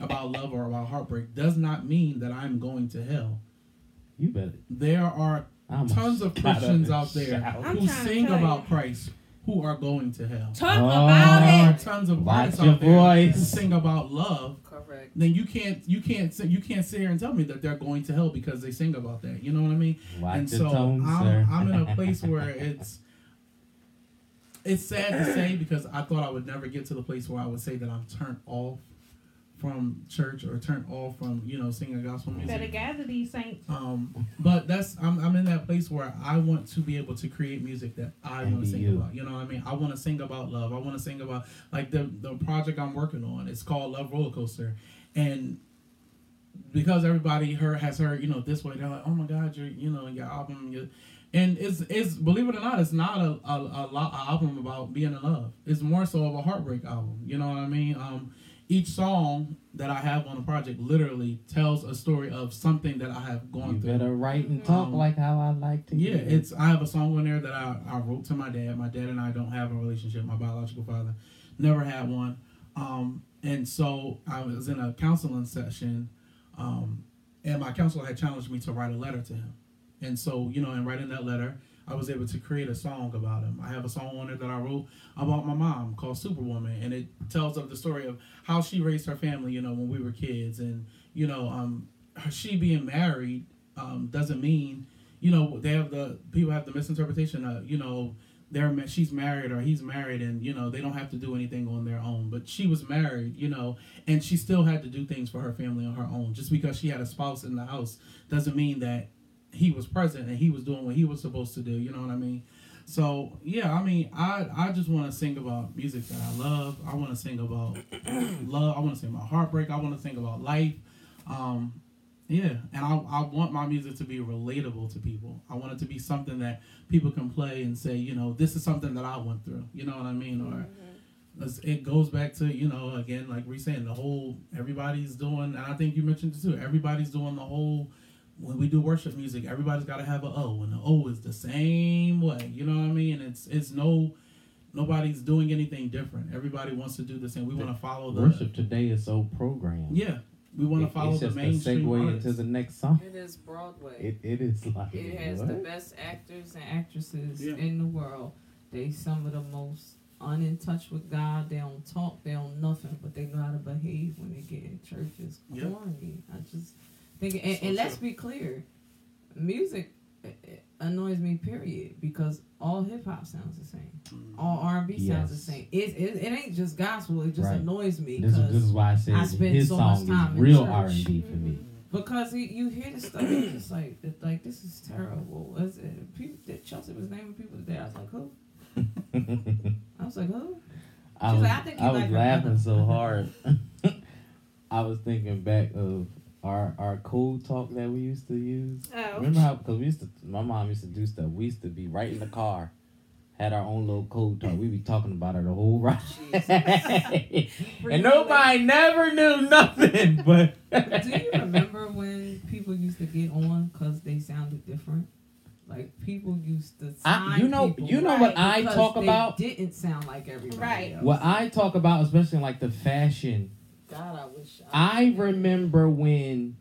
about love or about heartbreak does not mean that I'm going to hell. You better. There are I'm tons of Christians out there shout. Who sing about. Christ who are going to hell. talk Oh. about it tons of Watch artists your out there who voice. sing about love. Correct. Then you can't you can't say, you can't sit here and tell me that they're going to hell because they sing about that. You know what I mean? Watch and your so tone, I'm, sir. I'm in a [laughs] place where it's it's sad to say because I thought I would never get to the place where I would say that I'm turned off from church or turn off from you know singing gospel you music. better gather these saints Um, but that's I'm, I'm in that place where I want to be able to create music that I want to sing you. about. You know what I mean? I want to sing about love. I want to sing about like the the project I'm working on. It's called Love Roller Coaster, and because everybody heard has heard you know this way, they're like, oh my God, your you know your album, your, and it's it's believe it or not, it's not a a, a, lo- a album about being in love. It's more so of a heartbreak album. You know what I mean? Um, each song that I have on the project literally tells a story of something that I have gone You through. better write and talk Um, like how I like to. Yeah, it's I have a song on there that I, I wrote to my dad. My dad and I don't have a relationship. My biological father never had one. Um, and so I was in a counseling session, um, and my counselor had challenged me to write a letter to him. And so, you know, in writing that letter, I was able to create a song about him. I have a song on there that I wrote about my mom called Superwoman, and it tells of the story of how she raised her family, you know, when we were kids, and you know, um, she being married um, doesn't mean, you know, they have the people have the misinterpretation of, you know, they're she's married or he's married, and you know they don't have to do anything on their own. But she was married, you know, and she still had to do things for her family on her own. Just because she had a spouse in the house doesn't mean that he was present and he was doing what he was supposed to do. You know what I mean? So yeah, I mean, I I just want to sing about music that I love. I want to sing about [coughs] love. I want to sing about heartbreak. I want to sing about life. Um, yeah, and I I want my music to be relatable to people. I want it to be something that people can play and say, you know, this is something that I went through. You know what I mean? Or it's- it goes back to you know again like we saying the whole everybody's doing and I think you mentioned it too. Everybody's doing the whole when we do worship music, everybody's got to have a O, and the O is the same way. You know what I mean? It's it's no nobody's doing anything different. Everybody wants to do the same. We want to follow the Worship today is so programmed. Yeah, we want to It- follow it's the just a mainstream segue artists. into the next song. It is Broadway. It, it is like It has what? the best actors and actresses Yeah. in the world. They some of the most unin touch with God. They don't talk. They don't nothing, but they know how to behave when they get in church. It's Yep. I just think, and, So and let's be clear, music eh, eh, annoys me. Period. Because all hip hop sounds the same. Mm. All R and B sounds the same. It, it it ain't just gospel. It just Right. annoys me This, is- this is why I said I spend his so much time is real. R and B for me. because he, you hear the stuff, it's just like it's like this is terrible. Is it, people, Chelsea was naming people today. I was like, who? [laughs] I was like, who? I She's was, like, I think I was like laughing so [laughs] hard. [laughs] I was thinking back of our our code talk that we used to use. Oh. Remember how? Because we used to, my mom used to do stuff. We used to be right in the car, had our own little code talk. We be talking about it the whole ride, [laughs] and nobody never knew nothing. [laughs] But Do you remember when people used to get on because they sounded different? Like people used to I- you know- people you know what I talk they about? Didn't sound like everybody Right. else. what I talk about, especially like the fashion God, I wish. I remember when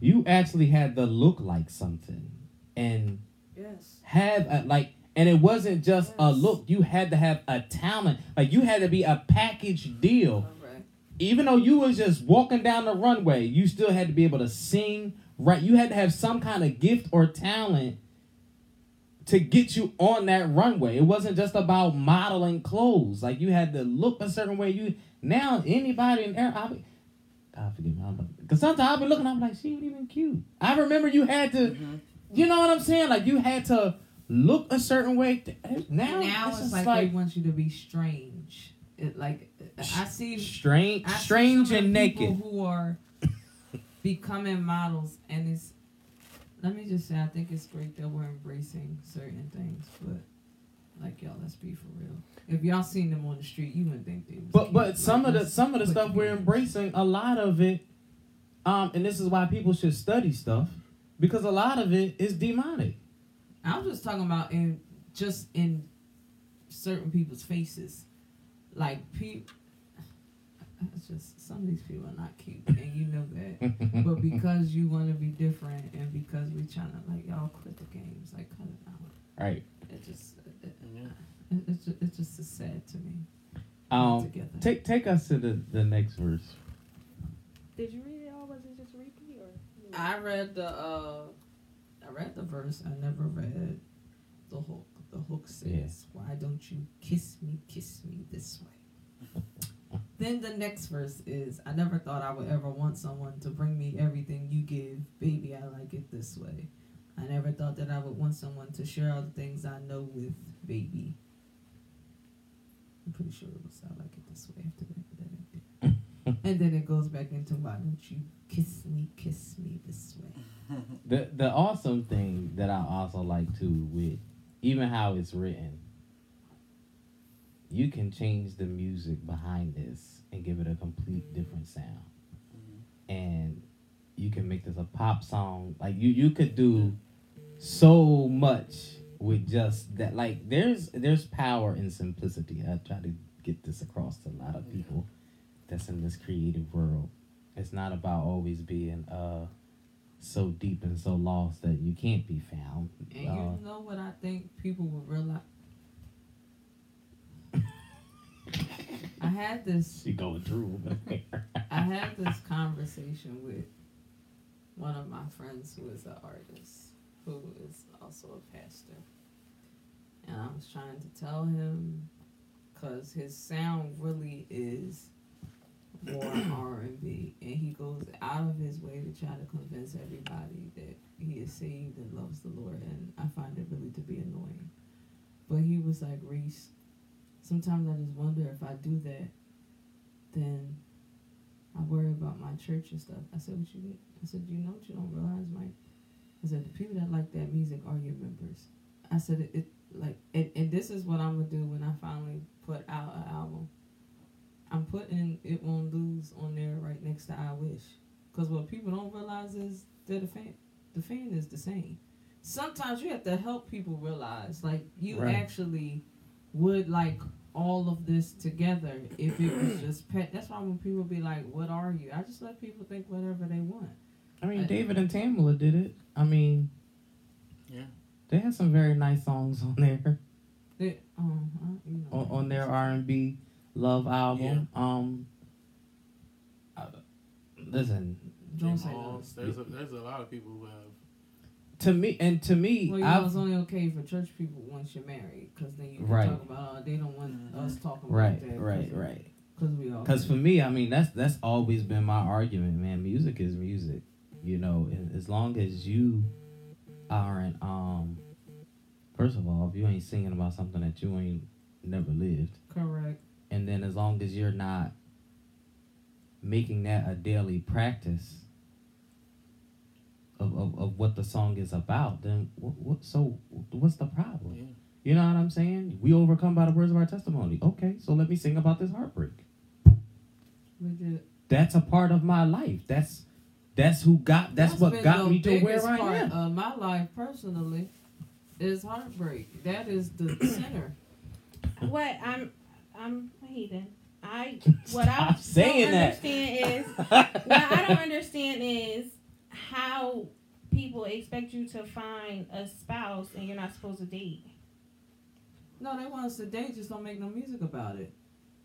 you actually had the look like something and Yes. have a, like, and it wasn't just a look. You had to have a talent. Like you had to be a package deal. Even though you was just walking down the runway, you still had to be able to sing. Right, you had to have some kind of gift or talent to get you on that runway. It wasn't just about modeling clothes. Like you had to look a certain way. You now anybody in there, I be, God forgive me, because sometimes I'll be looking, I'm like, she ain't even cute. I remember you had to, mm-hmm. you know what I'm saying? Like you had to look a certain way. To, eh, now, now it's, it's just like, they want you to be strange. It like I see strange, I see strange and naked. who are [laughs] becoming models, and it's. Let me just say, I think it's great that we're embracing certain things, but like y'all, let's be for real. If y'all seen them on the street, you wouldn't think they was. But cute. but some of the some of the stuff we're embracing, a lot of it, um, and this is why people should study stuff because a lot of it is demonic. I was just talking about in just in certain people's faces, like people. It's just some of these people are not cute, and you know that. [laughs] but because you want to be different, and because we're trying to like y'all quit the games, like cut it out. right. It just it, it, it's just, it's just so sad to me. Um, take take us to the the next verse. Did you read it all? Was it just repeat or? I read the. uh I read the verse. I never read the hook. The hook says, Yeah. "Why don't you kiss me, kiss me this way?" [laughs] then the next verse is, "I never thought I would ever want someone to bring me everything you give, baby. I like it this way. I never thought that I would want someone to share all the things I know with, baby." I'm pretty sure it will sound like it this way." After that, that [laughs] and then it goes back into, "Why don't you kiss me, kiss me this way?" [laughs] The the awesome thing that I also like too with even how it's written, you can change the music behind this and give it a complete mm-hmm. different sound. Mm-hmm. And you can make this a pop song. Like you you could do so much with just that like there's there's power in simplicity. I try to get this across to a lot of people that's in this creative world. It's not about always being uh so deep and so lost that you can't be found. And Uh, you know what I think people will realize? [laughs] I had this [laughs] she going through. [laughs] I had this conversation with one of my friends who is an artist, who is also a pastor. And I was trying to tell him, because his sound really is more [coughs] R&B. And he goes out of his way to try to convince everybody that he is saved and loves the Lord. And I find it really to be annoying. But he was like, Reese, sometimes I just wonder if I do that, then I worry about my church and stuff. I said, what you? I said, you know what you don't realize, Mike? I said, the people that like that music are your members. I said, it, it like, and, and this is what I'm going to do when I finally put out an album. I'm putting It Won't Lose on there right next to I Wish. Because what people don't realize is that the fan, the fan is the same. Sometimes you have to help people realize, like, you Right. actually would like all of this together if it was just pet. That's why when people be like, "What are you?" I just let people think whatever they want. I mean, David and Tamela did it. I mean, Yeah. they had some very nice songs on there They, um, you know, on, on their R and B love album. Um, uh, listen, Don't say Halls. There's a, there's a lot of people who have. to me and to me, Well, you know, I've it's only okay for church people once you're married, because then you can Right. talk about oh, they don't want Mhm. us talking right, about that. Right, right, right. Because we all. Because for me, I mean, that's that's always been my argument, man. Music is music, you know. As long as you aren't, um, first of all, if you ain't singing about something that you ain't never lived, correct. and then as long as you're not making that a daily practice of, of, of what the song is about, then what, what so what's the problem? Yeah. You know what I'm saying? We overcome by the words of our testimony. Okay, so let me sing about this heartbreak. Legit. That's a part of my life. That's that's who got that's, what been got the me to where biggest I am. Of my life personally is heartbreak. That is the [coughs] center. What I'm I'm a heathen. I [laughs] what I Stop saying don't that. understand is [laughs] what I don't understand is how people expect you to find a spouse and you're not supposed to date. No, they want us to date, just don't make no music about it.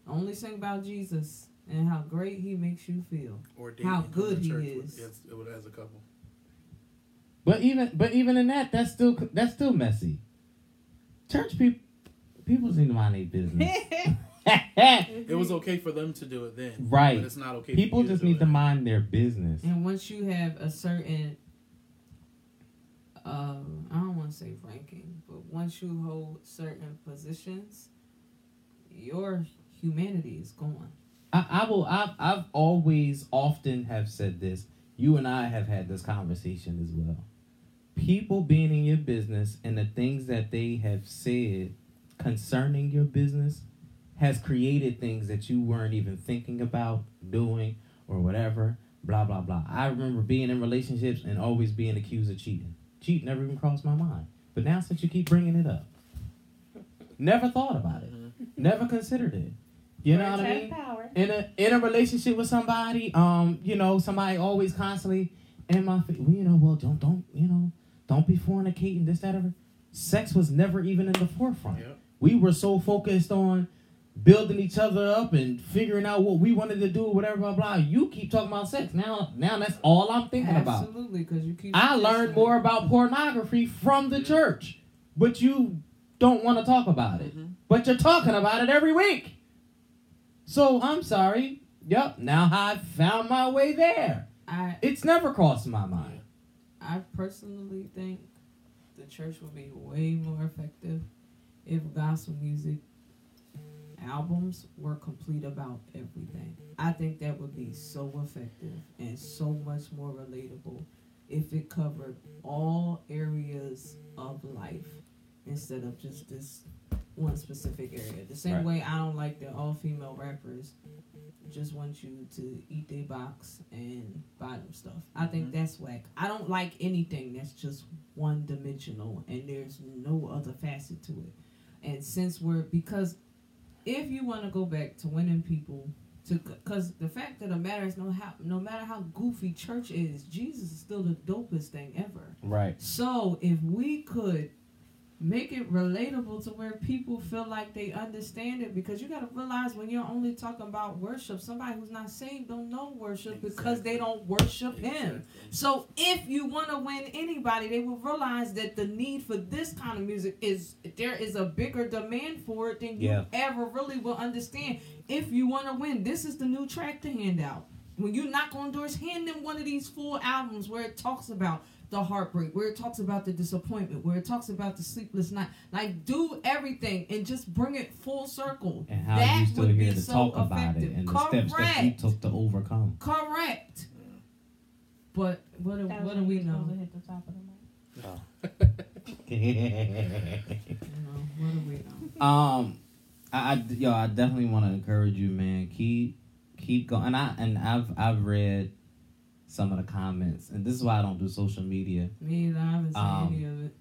Only sing about Jesus and how great he makes you feel. Or How dating in good he is. With, yes, with, as a couple. But even but even in that, that's still that's still messy. Church people people just need to mind their business. [laughs] It was [laughs] okay for them to do it then. Right. But it's not okay. people for just to need it. to mind their business. And once you have a certain, uh, I don't want to say ranking, but once you hold certain positions, your humanity is gone. I, I will I've I've always often have said this. You and I have had this conversation as well. People being in your business and the things that they have said concerning your business has created things that you weren't even thinking about doing or whatever. Blah blah blah. I remember being in relationships and always being accused of cheating. Cheat never even crossed my mind. But now since you keep bringing it up, never thought about it. Mm-hmm. Never considered it. You know what I mean? Power. in a in a relationship with somebody, um, you know, somebody always constantly in my face. You know, well, don't don't you know, don't be fornicating this that ever. Sex was never even in the forefront. Yep. We were so focused on building each other up and figuring out what we wanted to do, whatever, blah blah. You keep talking about sex now. Now that's all I'm thinking about. Absolutely, because you keep. I learned more about pornography from the church, but you don't want to talk about it. Mhm. But you're talking about it every week. So I'm sorry. Yep. Now I found my way there. I It's never crossed my mind. I personally think the church would be way more effective if gospel music albums were complete about everything. I think that would be so effective and so much more relatable if it covered all areas of life instead of just this one specific area. The same Right. way I don't like that all female rappers just want you to eat their box and buy them stuff. I think Mhm. that's whack. I don't like anything that's just one dimensional and there's no other facet to it. And since we're because if you want to go back to winning people to because the fact of the matter is no how no matter how goofy church is, Jesus is still the dopest thing ever. Right. So if we could make it relatable to where people feel like they understand it, because you got to realize when you're only talking about worship, somebody who's not saved don't know worship because they don't worship Him. So if you want to win anybody, they will realize that the need for this kind of music is there is a bigger demand for it than you Yeah. ever really will understand. If you want to win, this is the new track to hand out. When you knock on doors, hand them one of these full albums where it talks about the heartbreak, where it talks about the disappointment, where it talks about the sleepless night. Like do everything and just bring it full circle. And how That you still would be here to so talk about it effective. and the steps that you took to overcome. Correct. But what do, what do we know? supposed to hit the top of the mic. [laughs] You know, what do we know? um, I, I yo, I definitely want to encourage you, man. Keep keep going. And I and I've I've read some of the comments, and this is why I don't do social media. Me either. I haven't seen Um, any of it.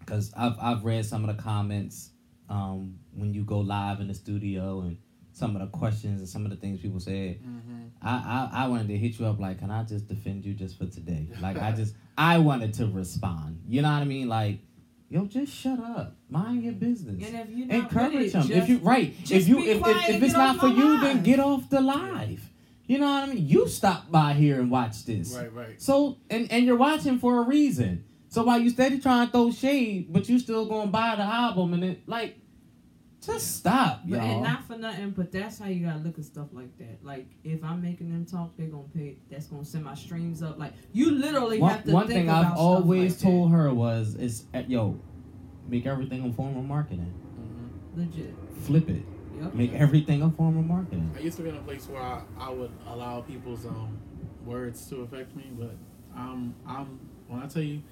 because I've I've read some of the comments um, when you go live in the studio and some of the questions and some of the things people said. Mhm. I, I I wanted to hit you up like, can I just defend you just for today? [laughs] Like I just I wanted to respond. You know what I mean? Like, yo, just shut up, mind your business. And if you not Encourage with it, them. If you right, just if you be if, if, if it's not for my you, then get off the live. You know what I mean? You stop by here and watch this. Right, right. So and and you're watching for a reason. So while you steady trying to throw shade, but you still gonna buy the album and it like, just stop, But, and y'all. And not for nothing, but that's how you gotta look at stuff like that. Like if I'm making them talk, they're gonna pay. That's gonna send my streams up. Like you literally One, have to one think thing about I've stuff always like told her was, is uh, yo, make everything a form of marketing. Mhm. legit. Flip it. Yep. Make everything a form of marketing. I used to be in a place where I, I would allow people's um, words to affect me, but I'm I'm when I tell you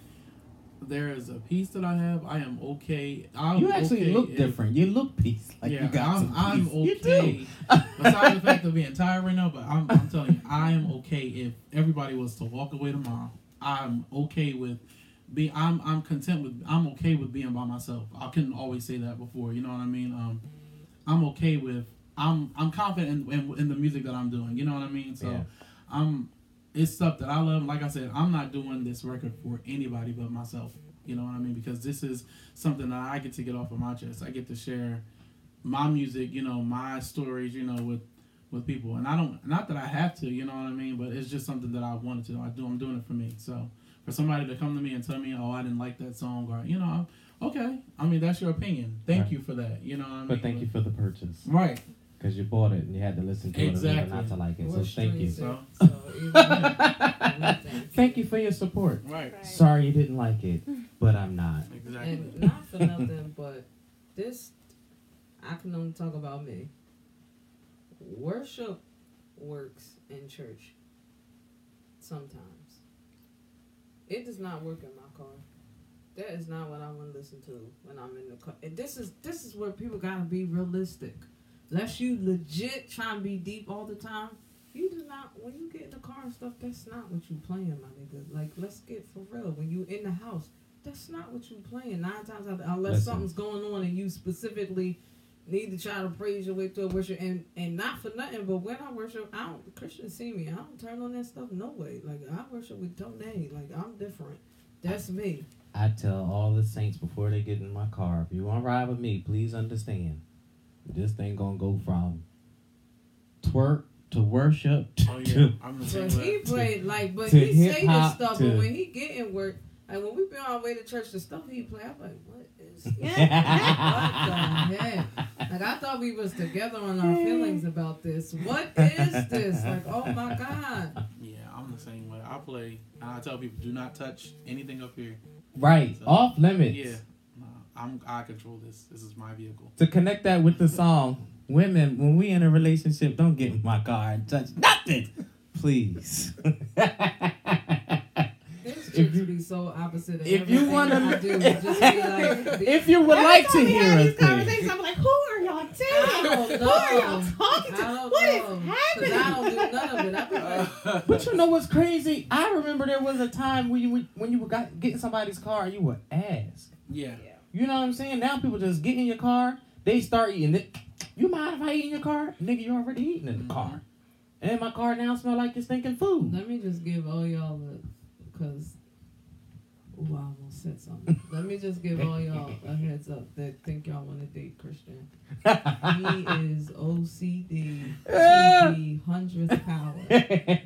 there is a piece that I have, I am okay. I'm you actually okay look if- different. You look peace. Like yeah, you got I'm, some I'm peace. You okay. do. Besides the fact of being [laughs] tired right now, but I'm, I'm telling you, I am okay if everybody was to walk away tomorrow. I'm okay with being. I'm I'm content with. I'm okay with being by myself. I couldn't always say that before. You know what I mean? Um, I'm okay with. I'm I'm confident in, in, in the music that I'm doing. You know what I mean? So, Yeah. I'm. It's stuff that I love. Like I said, I'm not doing this record for anybody but myself. You know what I mean? Because this is something that I get to get off of my chest. I get to share my music, you know, my stories, you know, with with people. And I don't not that I have to, you know what I mean, but it's just something that I wanted to do. I do I'm doing it for me. So for somebody to come to me and tell me, "Oh, I didn't like that song," or you know, I'm, okay. I mean, that's your opinion. Thank Right. you for that. You know what I mean? But thank you for the purchase Right. because you bought it and you had to listen to it in order not to like it. So thank you. [laughs] So- it? So either- Thank you for your support. Right. Right. Sorry you didn't like it, but I'm not. Exactly. And not for nothing, [laughs] but this, I can only talk about me. Worship works in church. Sometimes. It does not work in my car. That is not what I want to listen to when I'm in the car. And this is this is where people gotta be realistic. Unless you legit try and be deep all the time, you do not. When you get in the car and stuff, that's not what you playing, my nigga. Like, let's get for real. When you in the house, that's not what you playing. Nine times out of unless Listen. something's going on and you specifically need to try to praise your way through a worship and and not for nothing, but when I worship, I don't Christians see me. I don't turn on that stuff no way. Like I worship with Tone. Like I'm different. That's me. I tell all the saints before they get in my car, if you want to ride with me, please understand. This thing gonna go from twerk to worship to, Oh yeah. I'm the same he way. played like, but he say this stuff. to- But when he get in work, like when we been on our way to church, the stuff he play, I'm like, what is? [laughs] what the heck? Like I thought we was together on our feelings about this. What is this? Like, oh my god. Yeah, I'm the same way. I play and I tell people do not touch anything up here. right So- off limits. Yeah. No, I'm I control this. This is my vehicle. To connect that with the song, women, when we in a relationship, don't get in my car and touch nothing, please. [laughs] This If chicks you- be so opposite of if you wanna- I do. [laughs] Just be like, [laughs] if you would like to hear have these sing, conversations, I'm like, who are y'all I dating? Who are y'all talking to? don't What is know. 'Cause happening? I don't do none of it. I be like, [laughs] But you know what's crazy? I remember there was a time when you would, when you were got, get in somebody's car, you would ask. Yeah. You know what I'm saying? Now people just get in your car, they start eating it. You mind if I eat in your car? Nigga, you already eating in the mm-hmm. car. And my car now smell like you're stinking food. Let me just give all y'all a, cause, ooh, I almost said something. [laughs] Let me just give all y'all a heads up that think y'all want to date Christian. He is OCD to the hundredth power.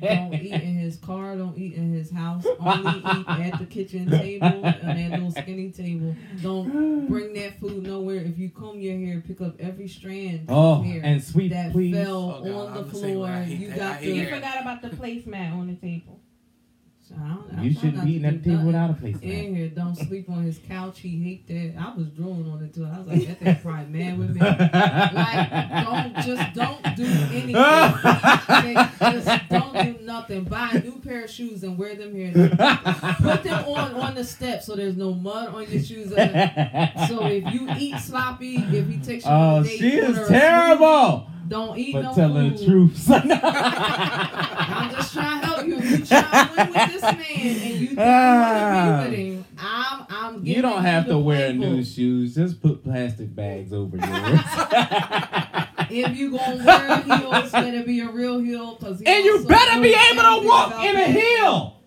Don't eat in his car. Don't eat in his house. Only eat at the kitchen table and that little skinny table. Don't bring that food nowhere. If you comb your hair, pick up every strand Oh, of hair and sweet that please. fell Oh, God, on the I'm the same way. floor. You that. got to. You forgot about the placemat on the table. I You shouldn't be eating at the table without a place. In here, don't sleep on his couch. He hate that. I was drooling on it too. I was like, that thing probably mad with me. Like, don't just don't do anything. [laughs] Just don't do nothing. Buy a new pair of shoes and wear them here. Put them on on the steps so there's no mud on your shoes. So if you eat sloppy, if he takes you on oh, a date, she is terrible. smoothie, Don't eat But no telling food. the truth. [laughs] I'm just trying to help you. You try to win with this man and you think you to be ah. with him, I'm I'm giving you don't have to wear playbook. new shoes. Just put plastic bags over [laughs] yours. If you gonna wear heels, better be a real heel. Cause and you better be able to walk in a heel.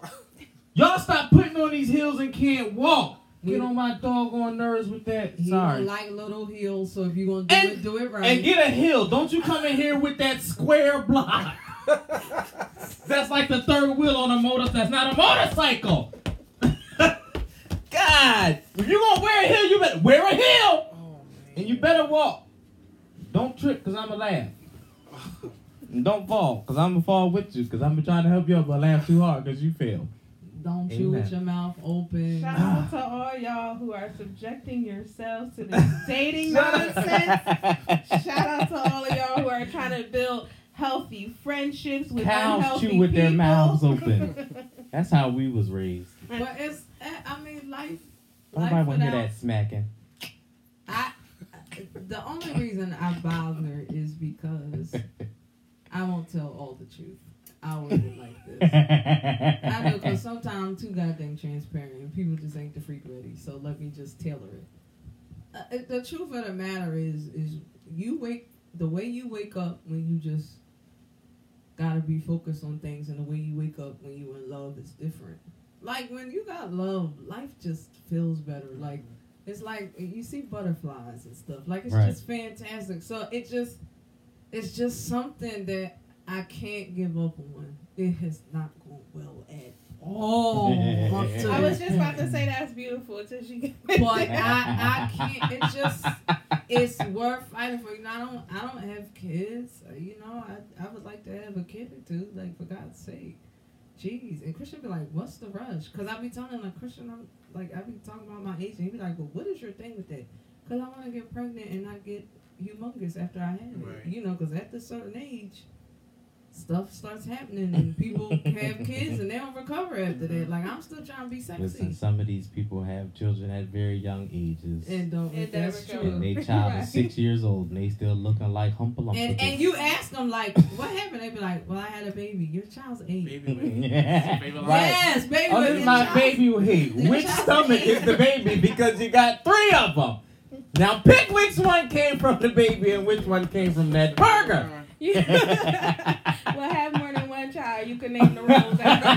Y'all stop putting on these heels and can't walk. Get on my doggone nerves with that. He Sorry. like little heels, so if you gonna do And- it, do it right. And get a hill. Don't you come in here with that square block. [laughs] That's like the third wheel on a motor. That's not a motorcycle. [laughs] God, if you gonna wear a hill, you better wear a hill, oh, and you better walk. Don't trip, cause I'ma laugh. [laughs] And don't fall, cause I'ma fall with you, cause I'm trying to help you up, but laugh too hard, cause you fail. Don't chew with your mouth open. Shout out to all y'all who are subjecting yourselves to this [laughs] dating nonsense. Shout out to all of y'all who are trying to build healthy friendships with Cows unhealthy chew with their mouths [laughs] open. That's how we was raised. But it's, eh, I mean, life. Nobody life want to hear that smacking. I, the only reason I bother is because [laughs] I won't tell all the truth. I wouldn't like this. I know because sometimes I'm too goddamn transparent and people just ain't the freak ready. So let me just tailor it. Uh, the truth of the matter is, is you wake the way you wake up when you just gotta be focused on things, and the way you wake up when you in love is different. Like when you got love, life just feels better. Like it's like you see butterflies and stuff. Like it's Right. just fantastic. So it just it's just something that I can't give up on. It has not gone well at [laughs] all. up to I was just about to say that's beautiful until she. but I I can't. It just it's worth fighting for. You know, I don't I don't have kids. Uh, You know, I I would like to have a kid or two. Like for God's sake, jeez. And Christian be like, "What's the rush?" Because I be telling him like Christian, I'm like I be talking about my age, and he be like, "Well, what is your thing with that?" Because I want to get pregnant and not get humongous after I have it. Right. You know, because at a certain age. Stuff starts happening and people have [laughs] kids and they don't recover after that. Like I'm still trying to be sexy. Listen, some of these people have children at very young ages. and don't. It that's true. And they [laughs] child Right. is six years old and they still looking like humpalumpa. And and you ask them like, what happened? They be like, well, I had a baby. Your child's eight. Baby, [laughs] baby. Yeah. Baby. Right. Yes, baby. Oh, with this is my child. baby hey, Your Which stomach is the baby? Because you got three of them. Now pick which one came from the baby and which one came from that burger. You will [laughs] have more than one child. You can name the roles after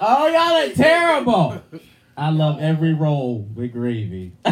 Oh, y'all are terrible. [laughs] I love every roll with gravy. [laughs]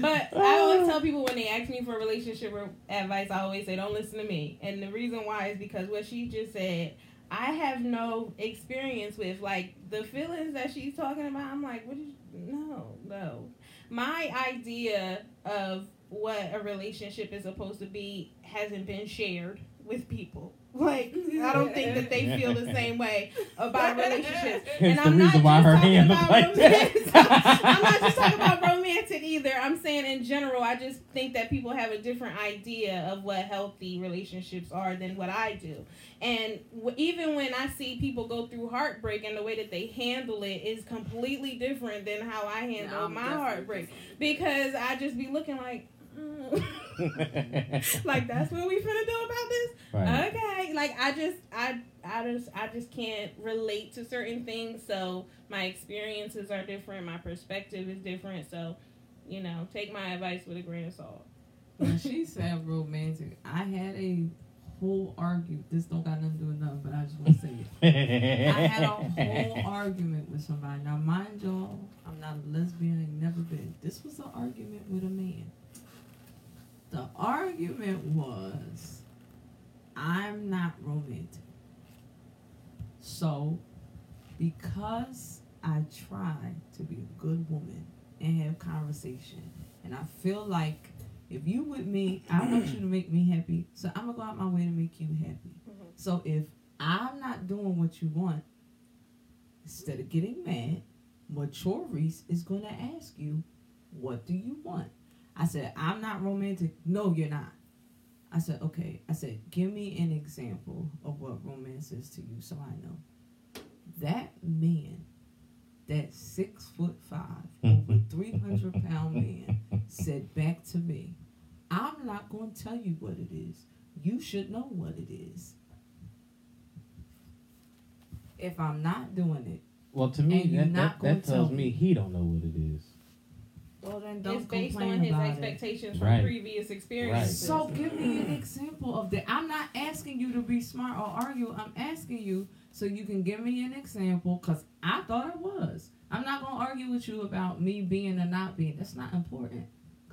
But I always tell people when they ask me for relationship advice, I always say, don't listen to me. And the reason why is because what she just said, I have no experience with. Like, the feelings that she's talking about, I'm like, what is, no, no. My idea of what a relationship is supposed to be hasn't been shared with people. Like, I don't think that they feel the same way about relationships. [laughs] It's the I'm not reason why just talking about like romance. that. [laughs] I'm not just talking about romantic either. I'm saying in general, I just think that people have a different idea of what healthy relationships are than what I do. And w- even when I see people go through heartbreak and the way that they handle it is completely different than how I handle I'm my heartbreak. different. Because I just be looking like. Mm. [laughs] like that's what we finna do about this right. okay like i just i i just i just can't relate to certain things so my experiences are different my perspective is different so you know take my advice with a grain of salt When she said romantic, I had a whole argument. This don't got nothing to do with nothing, but I just want to say it. [laughs] I had a whole argument with somebody. Now, mind y'all, I'm not a lesbian, ain't never been. This was an argument with a man. The argument was, I'm not romantic. So, because I try to be a good woman and have conversation, and I feel like if you with me, I want you to make me happy. So I'm gonna go out my way to make you happy. Mhm. So if I'm not doing what you want, instead of getting mad, mature Reese is gonna ask you, "What do you want?" I said, "I'm not romantic." No, you're not. I said, "Okay." I said, "Give me an example of what romance is to you, so I know." That man, that six foot five, [laughs] over three hundred pound man, said back to me, I'm not going to tell you what it is. You should know what it is. If I'm not doing it, Well, to me, that, that, that tells me me. he don't know what it is. Well then don't it's based complain on his about it. expectations from Right. previous experiences So give me an example of that. I'm not asking you to be smart or argue. I'm asking you so you can give me an example because I thought I was. I'm not gonna argue with you about me being or not being. That's not important.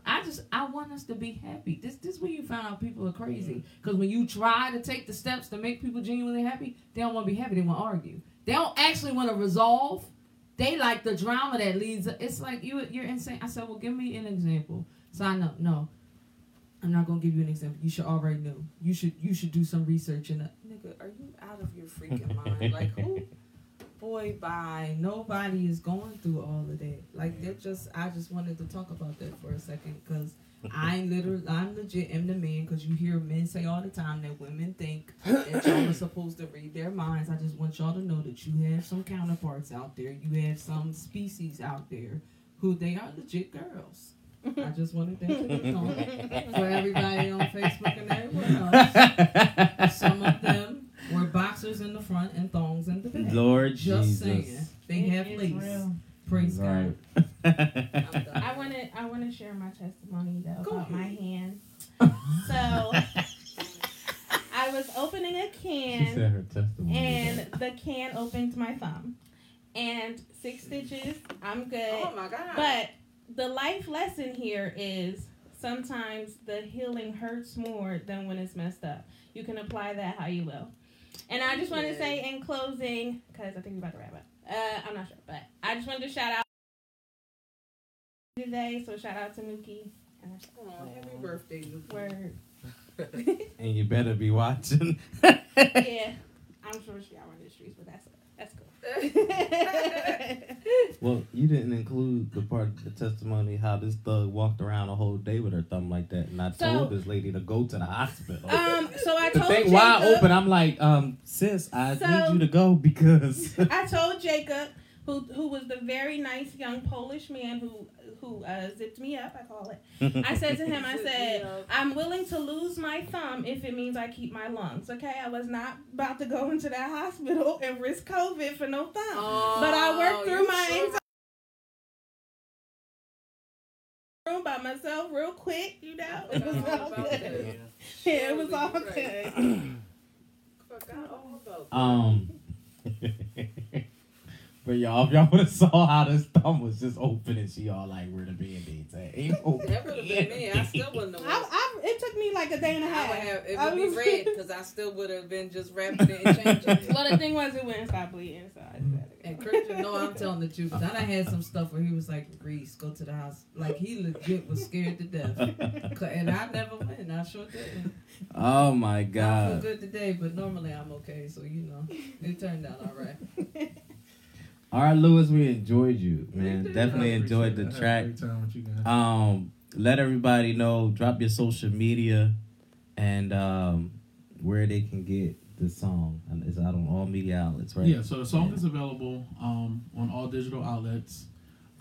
I just I want us to be happy. This this is where you find out people are crazy. Because when you try to take the steps to make people genuinely happy, they don't want to be happy. They want to argue. They don't actually want to resolve. They like the drama that leads. It's like you you're insane. I said, well, give me an example. So I know no. I'm not gonna give you an example. You should already know. You should you should do some research and nigga, are you out of your freaking [laughs] mind? Like who? Boy, bye. Nobody is going through all of that. Like they're just. I just wanted to talk about that for a second because I literally, I'm legit am the man because you hear men say all the time that women think that y'all are supposed to read their minds. I just want y'all to know that you have some counterparts out there. You have some species out there who they are legit girls. I just wanted that to be known for everybody on Facebook and everywhere else. Some of them were boxers in the front and thongs in the back. Lord Just Jesus. saying, they It have is lace. real. Praise God. Right. I'm. [laughs] I want to I want to share my testimony though Go about my hand. [laughs] So I was opening a She can said her testimony. and the can opened my thumb. And six stitches, I'm good. Oh my God. But the life lesson here is sometimes the healing hurts more than when it's messed up. You can apply that how you will. And I just want to say in closing, because I think we're about to wrap up. Uh, I'm not sure, but I just wanted to shout out today. So shout out to Mookie. And happy birthday, Luke. Word. [laughs] and you better be watching. [laughs] yeah, I'm sure she out running the streets, but that's that's cool. [laughs] well, you didn't include the part of the testimony how this thug walked around a whole day with her thumb like that, and I So- told this lady to go to the hospital. um, so I the told thing Jacob, wide open, I'm like, um, sis, I So- need you to go because I told Jacob, who who was the very nice young Polish man who who uh, zipped me up, I call it. [laughs] I said to him, I said. I'm willing to lose my thumb if it means I keep my lungs. Okay, I was not about to go into that hospital and risk COVID for no thumb. but I worked through Oh, my sure? anxiety. Room by myself, real quick, you know. It was all good. that. [laughs] Yeah, it was all Surely you're right. good. Forgot [clears throat] all about um. [laughs] but y'all, if y'all would have saw how this thumb was just open and she all like, "Where the band-aids at?" Ain't no That would have been me. I still wouldn't have. I, I, it took me like a day and a half. would have. It I would be was- red [laughs] because I still would have been just wrapping it and changing it. [laughs] Well, the thing was, it wouldn't stop bleeding, so I just had to go. And Christian, no, I'm telling the truth. I done had some stuff where he was like, Reese, go to the house. Like, he legit was scared to death. [laughs] And I never went. I sure didn't. oh my God. I feel good today, but normally I'm okay. So, you know, it turned out all right. All right, Louis, we enjoyed you, man. did. Definitely enjoyed the appreciate it. I had a track. great time with you guys. um, let everybody know. Drop your social media, and um, where they can get the song. And it's out on all media outlets, right? Yeah, so the song is available um, on all digital outlets.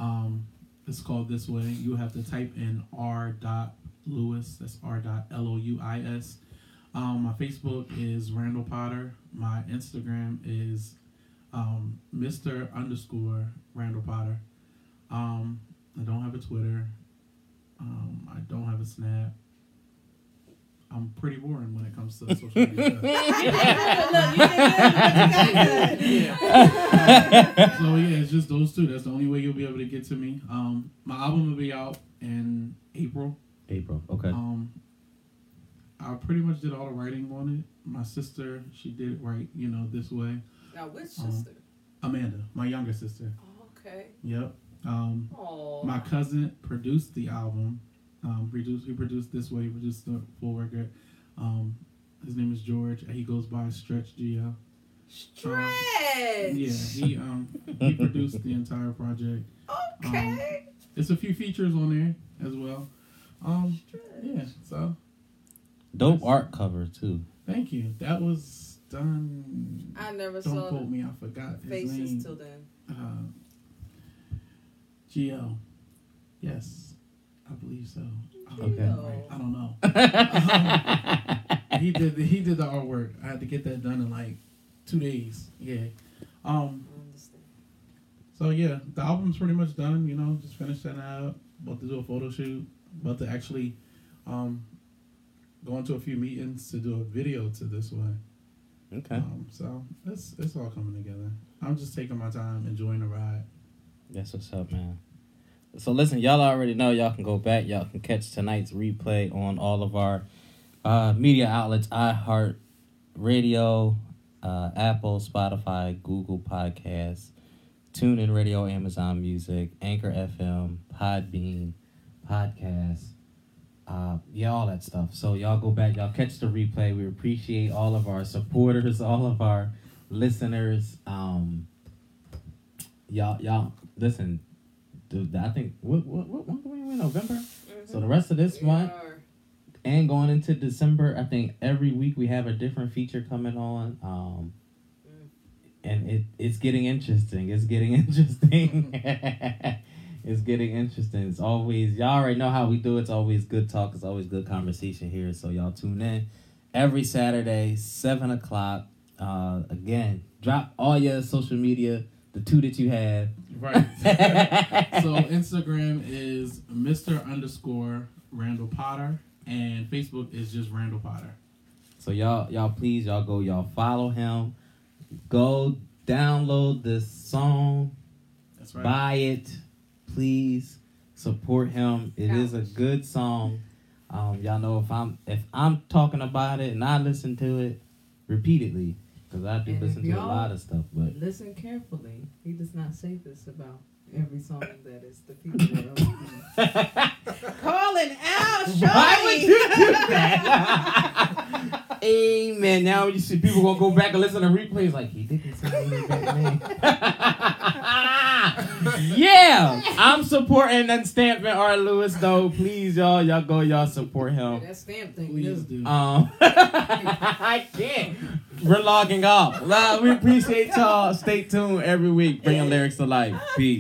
Um, it's called This Way. You have to type in R. Dot Louis. That's R. Dot L O U I S. Um, my Facebook is Randall Potter. My Instagram is um, Mr. underscore Randall Potter. Um, I don't have a Twitter. Um, I don't have a Snap. I'm pretty boring when it comes to social media. [laughs] [laughs] Look, you did good. You got good. [laughs] so yeah, it's just those two. That's the only way you'll be able to get to me. Um, my album will be out in April. April. Okay. Um, I pretty much did all the writing on it. My sister, she did it right, you know, this way. Now, which Um, sister? Amanda, my younger sister. okay. Yep. Um, Oh. my cousin produced the album. Um, produced, he produced this way. He produced the full record. Um, his name is George. and He goes by Stretch Gio. Stretch. Yeah, he um he produced the entire project. Okay. It's a few features on there as well. Um, yeah. So Dope art cover too. thank you. That was done. I never Don't saw quote me. I forgot his faces name. till then. Uh, Gio. Yes, I believe so. Um, Okay. Gio. I don't know. [laughs] he did. He did the artwork. I had to get that done in like two days. Yeah. Um. Understand. So yeah, the album's pretty much done. You know, just finished that out. About to do a photo shoot. About to actually um, go into a few meetings to do a video to this way. Okay. Um, so it's it's all coming together. I'm just taking my time, enjoying the ride. That's what's up, man. So listen, y'all already know y'all can go back. Y'all can catch tonight's replay on all of our uh, media outlets: iHeart Radio, uh, Apple, Spotify, Google Podcasts, TuneIn Radio, Amazon Music, Anchor FM, Podbean, Podcasts. Uh, yeah, all that stuff. So y'all go back, y'all catch the replay. We appreciate all of our supporters, [laughs] all of our listeners. Um, y'all, y'all, listen. Dude, I think what what what month are we in? November. Mm-hmm. So the rest of this We month are- and going into December, I think every week we have a different feature coming on. Um, Mm. and it it's getting interesting. It's getting [laughs] interesting. [laughs] it's getting interesting. It's always y'all already know how we do. It's always good talk. It's always good conversation here. So y'all tune in every Saturday, seven o'clock. Uh, again, drop all your social media, the two that you have. Right. [laughs] so Instagram is Mr. underscore Randall Potter, and Facebook is just Randall Potter. So y'all, y'all please, y'all go, y'all follow him. Go download this song, That's right. buy it, please support him. It is a good song. Um, y'all know if I'm if I'm talking about it and I listen to it repeatedly because I do And listen to a lot of stuff, but Listen carefully. He does not say this about every song that is the people. [laughs] Calling out, Why would you do that? [laughs] Amen. Now you see people gonna go back and listen to replays like he didn't say that name. [laughs] yeah, I'm supporting that stamping R. Louis though. Please, y'all, y'all go, y'all support him. that stamp thing. Please new. do. Um, [laughs] I can't. We're logging off. Uh, we appreciate y'all. Stay tuned every week, bringing lyrics to life. Peace.